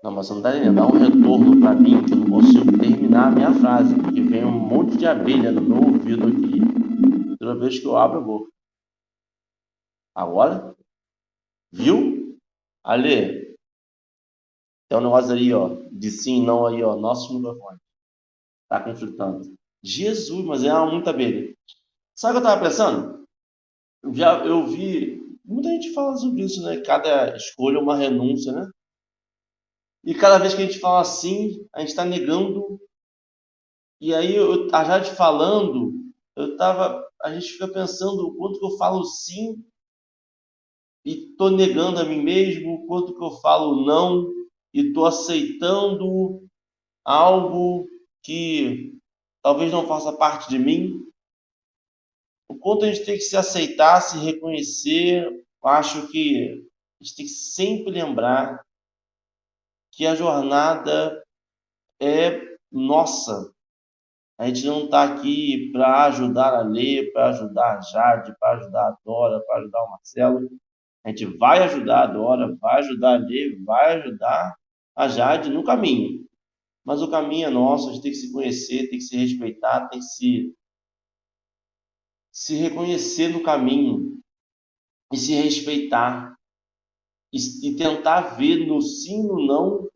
Não, mas você não está entendendo. Dá um retorno para mim que eu não consigo terminar a minha frase, porque vem um monte de abelha no meu ouvido aqui toda vez que eu abro a boca. Agora? Viu? Ale, um negócio aí, ó, de sim, não aí, ó, nosso microfone. Tá conflitando. Jesus, mas é muita abelha. Sabe o que eu estava pensando? Já eu vi muita gente fala sobre isso, né? Cada escolha é uma renúncia, né? E cada vez que a gente fala assim, a gente está negando. E aí, eu, a Jade falando, eu tava, a gente fica pensando o quanto que eu falo sim e estou negando a mim mesmo, o quanto que eu falo não e estou aceitando algo que talvez não faça parte de mim. O quanto a gente tem que se aceitar, se reconhecer, acho que a gente tem que sempre lembrar que a jornada é nossa. A gente não está aqui para ajudar a ler, para ajudar a Jade, para ajudar a Dora, para ajudar o Marcelo. A gente vai ajudar a Dora, vai ajudar a ler, vai ajudar a Jade no caminho. Mas o caminho é nosso, a gente tem que se conhecer, tem que se respeitar, tem que se, se reconhecer no caminho e se respeitar e, e tentar ver no sim, no não,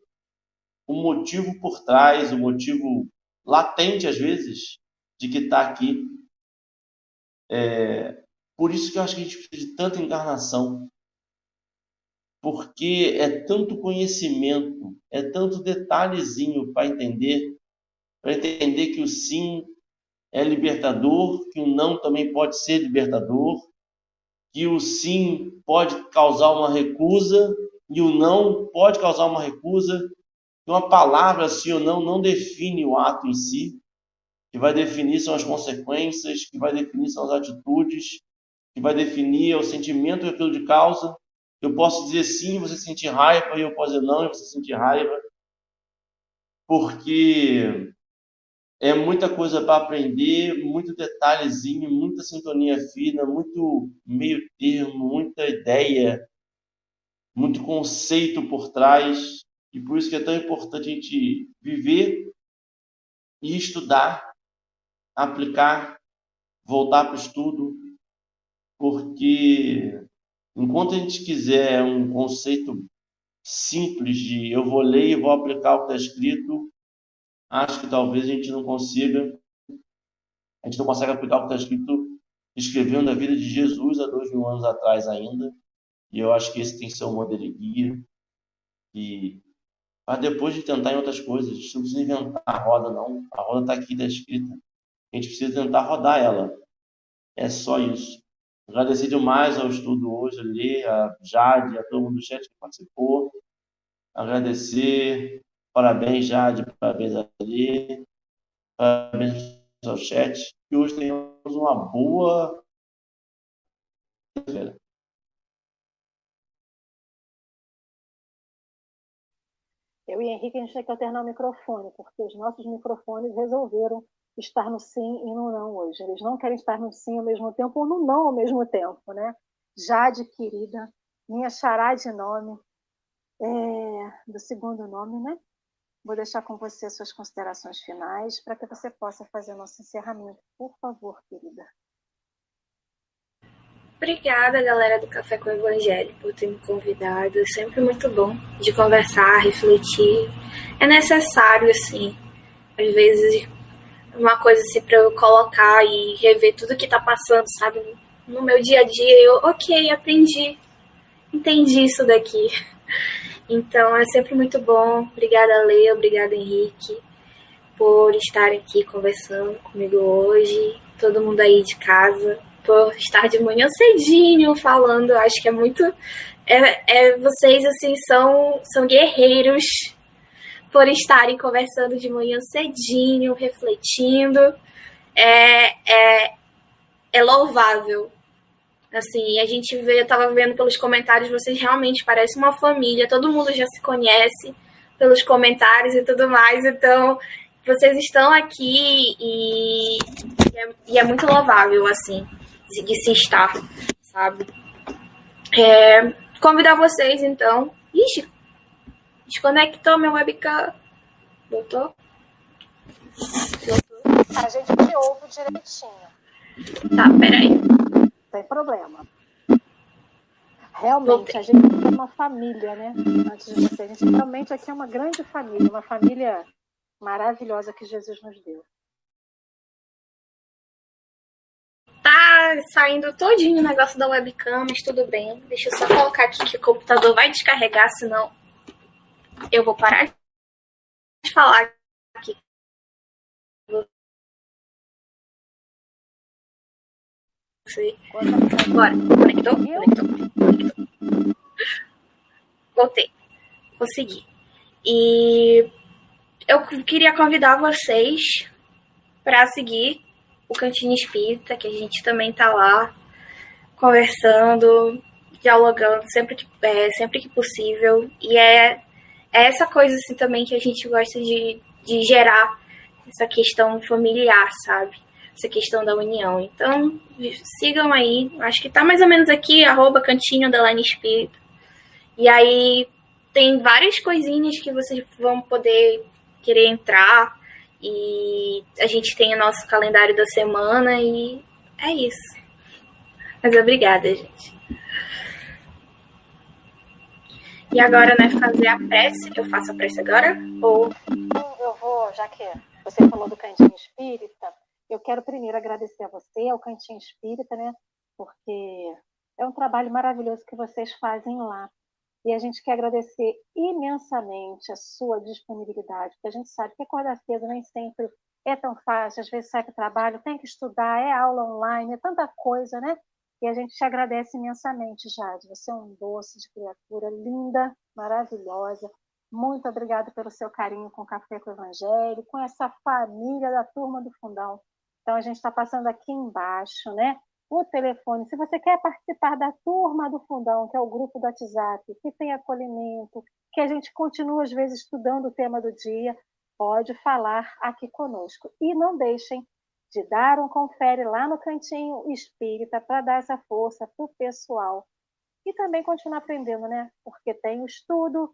o motivo por trás, o motivo latente às vezes de que está aqui. É, por isso que eu acho que a gente precisa de tanta encarnação, porque é tanto conhecimento, é tanto detalhezinho para entender, para entender que o sim é libertador, que o não também pode ser libertador, que o sim pode causar uma recusa e o não pode causar uma recusa. Uma palavra sim ou não não define o ato em si, que vai definir são as consequências, que vai definir são as atitudes, que vai definir o sentimento que aquilo de causa. Eu posso dizer sim, você sentir raiva, e eu posso dizer não, e você sentir raiva, porque é muita coisa para aprender, muito detalhezinho, muita sintonia fina, muito meio termo, muita ideia, muito conceito por trás. E por isso que é tão importante a gente viver e estudar, aplicar, voltar para o estudo, porque enquanto a gente quiser um conceito simples de eu vou ler e vou aplicar o que está escrito, acho que talvez a gente não consiga, a gente não consegue aplicar o que está escrito escrevendo a vida de Jesus há dois mil anos atrás ainda. E eu acho que esse tem que ser um modelo de guia. E para depois de tentar em outras coisas, a gente não precisa inventar a roda, não. A roda está aqui, está escrita. A gente precisa tentar rodar ela. É só isso. Agradecer demais ao estudo hoje ali, a Jade, a todo mundo do chat que participou. Agradecer Parabéns, Jade, parabéns ali, parabéns ao chat. E hoje temos uma boa. Eu e Henrique, a gente tem que alternar o microfone, porque os nossos microfones resolveram estar no sim e no não hoje. Eles não querem estar no sim ao mesmo tempo ou no não ao mesmo tempo, né? Jade, querida, minha xará de nome, é, do segundo nome, né? Vou deixar com você suas considerações finais para que você possa fazer nosso encerramento. Por favor, querida. Obrigada, galera do Café com o Evangelho, por ter me convidado. É sempre muito bom de conversar, refletir. É necessário, assim, às vezes, uma coisa assim para eu colocar e rever tudo que está passando, sabe? No meu dia a dia, eu, ok, aprendi, entendi isso daqui. Então é sempre muito bom. Obrigada, Lê, obrigada, Henrique, por estar aqui conversando comigo hoje. Todo mundo aí de casa, por estar de manhã cedinho falando. Acho que é muito. É, é, vocês, assim, são, são guerreiros por estarem conversando de manhã cedinho, refletindo. É, é, é louvável Assim, a gente vê, eu tava vendo pelos comentários, vocês realmente parecem uma família, todo mundo já se conhece pelos comentários e tudo mais, então vocês estão aqui e, e, é, e é, muito louvável, assim, de, se estar, sabe? É, convidar vocês, então. Ixi, Desconectou meu webcam. Voltou? Voltou. A gente te ouve direitinho. Tá, peraí. Não tem problema. Realmente, Voltei. a gente é uma família, né? Antes de você, a gente realmente aqui é uma grande família, uma família maravilhosa que Jesus nos deu. Tá saindo todinho o negócio da webcam, mas tudo bem. Deixa eu só colocar aqui que o computador vai descarregar, senão eu vou parar de falar aqui. Bora. Conectou? Conectou. Conectou. Voltei. Consegui. E eu queria convidar vocês para seguir o Cantinho Espírita, que a gente também tá lá conversando, dialogando sempre que, é, sempre que possível. E é, é essa coisa assim também que a gente gosta de, de gerar essa questão familiar, sabe? Essa questão da união. Então, sigam aí. Acho que tá mais ou menos aqui, arroba cantinho da Line Espírita. E aí tem várias coisinhas que vocês vão poder querer entrar. E a gente tem o nosso calendário da semana e é isso. Mas obrigada, gente. E agora, né, fazer a prece. Eu faço a prece agora? Ou. Eu vou, já que você falou do Cantinho Espírita, eu quero primeiro agradecer a você, ao Cantinho Espírita, né? Porque é um trabalho maravilhoso que vocês fazem lá. E a gente quer agradecer imensamente a sua disponibilidade, porque a gente sabe que acordar cedo nem sempre é tão fácil, às vezes sai para trabalho, tem que estudar, é aula online, é tanta coisa, né? E a gente te agradece imensamente, Jade. Você é um doce de criatura, linda, maravilhosa. Muito obrigada pelo seu carinho com o Café com o Evangelho, com essa família da Turma do Fundão. Então, a gente está passando aqui embaixo, né? O telefone. Se você quer participar da Turma do Fundão, que é o grupo do WhatsApp, que tem acolhimento, que a gente continua, às vezes, estudando o tema do dia, pode falar aqui conosco. E não deixem de dar um confere lá no cantinho espírita para dar essa força para o pessoal. E também continuar aprendendo, né? Porque tem o estudo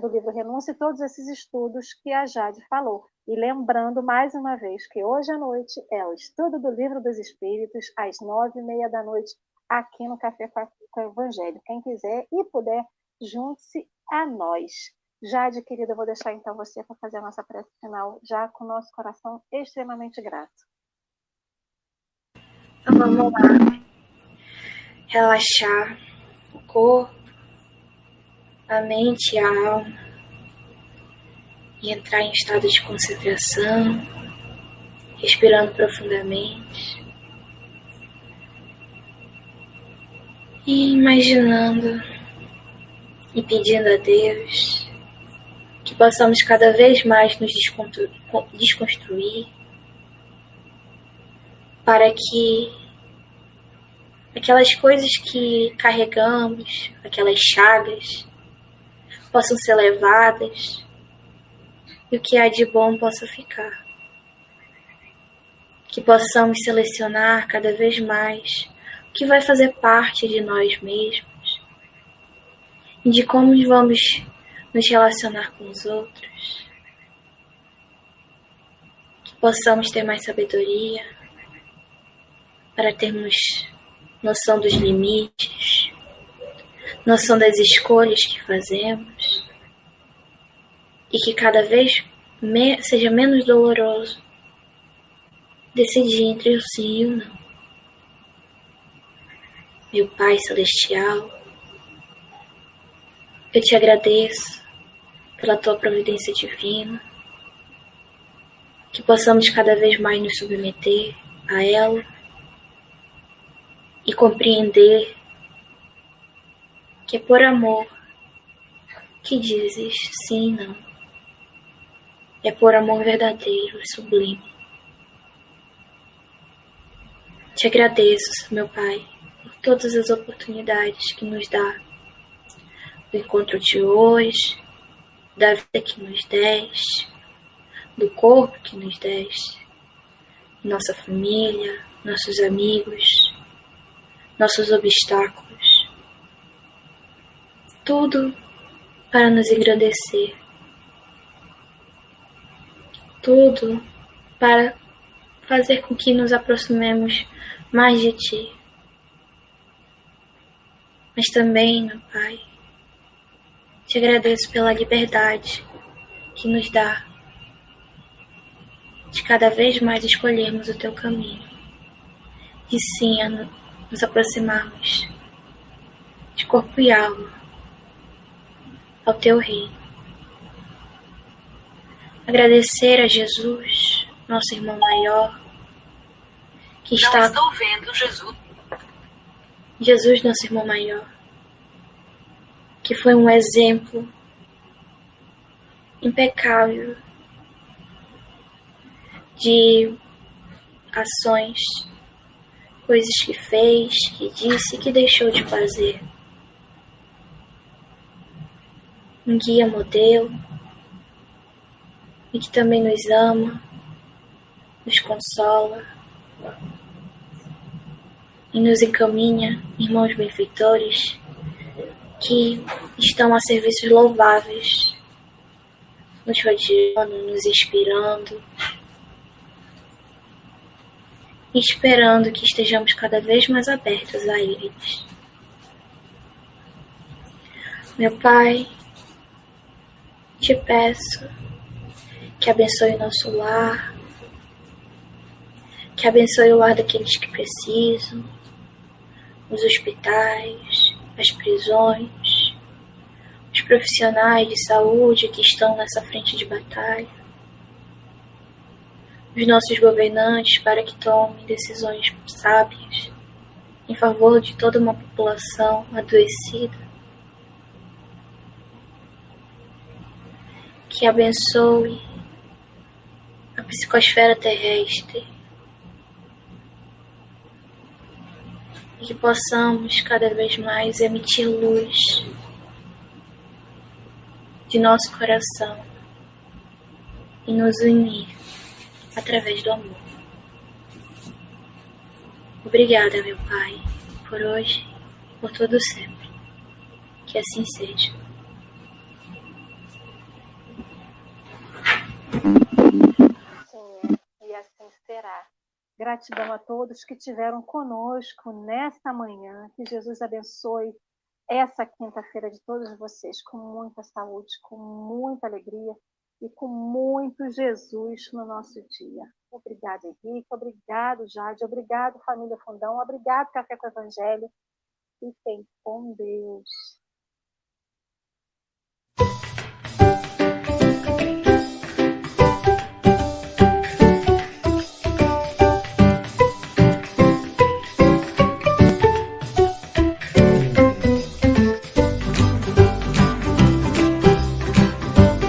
do livro Renúncia e todos esses estudos que a Jade falou. E lembrando mais uma vez que hoje à noite é o estudo do livro dos Espíritos, às nove e meia da noite, aqui no Café com o Evangelho. Quem quiser e puder, junte-se a nós. Jade, querida, eu vou deixar então você para fazer a nossa prece final, já com o nosso coração extremamente grato. Então vamos lá. Relaxar o corpo, a mente e a alma e entrar em estado de concentração, respirando profundamente e imaginando e pedindo a Deus que possamos cada vez mais nos desconstruir para que aquelas coisas que carregamos, aquelas chagas, possam ser levadas e o que há de bom possa ficar. Que possamos selecionar cada vez mais o que vai fazer parte de nós mesmos e de como vamos nos relacionar com os outros. Que possamos ter mais sabedoria para termos noção dos limites, noção das escolhas que fazemos. E que cada vez me seja menos doloroso decidir entre o sim e o não. Meu Pai Celestial, eu te agradeço pela tua providência divina, que possamos cada vez mais nos submeter a ela e compreender que é por amor que dizes sim e não. É por amor verdadeiro e sublime. Te agradeço, meu Pai, por todas as oportunidades que nos dá. Do encontro de hoje, da vida que nos deste, do corpo que nos deste, nossa família, nossos amigos, nossos obstáculos tudo para nos engrandecer. Tudo para fazer com que nos aproximemos mais de Ti. Mas também, meu Pai, te agradeço pela liberdade que nos dá de cada vez mais escolhermos o Teu caminho e sim nos aproximarmos de corpo e alma ao Teu reino. Agradecer a Jesus, nosso irmão maior, que está. Não estou vendo Jesus. Jesus, nosso irmão maior, que foi um exemplo impecável de ações, coisas que fez, que disse que deixou de fazer. Um guia modelo e que também nos ama, nos consola e nos encaminha, irmãos benfeitores, que estão a serviços louváveis, nos rodeando, nos inspirando, esperando que estejamos cada vez mais abertos a eles. Meu Pai, te peço que abençoe o nosso lar, que abençoe o lar daqueles que precisam, os hospitais, as prisões, os profissionais de saúde que estão nessa frente de batalha, os nossos governantes para que tomem decisões sábias em favor de toda uma população adoecida. Que abençoe a psicosfera terrestre e que possamos cada vez mais emitir luz de nosso coração e nos unir através do amor. Obrigada, meu Pai, por hoje por todo sempre. Que assim seja. Sim, e assim será. Gratidão a todos que estiveram conosco nesta manhã. Que Jesus abençoe essa quinta-feira de todos vocês com muita saúde, com muita alegria e com muito Jesus no nosso dia. Obrigada, Henrique. Obrigado, Jade. Obrigado, família Fundão. Obrigado, Café com Evangelho. Fiquem com Deus.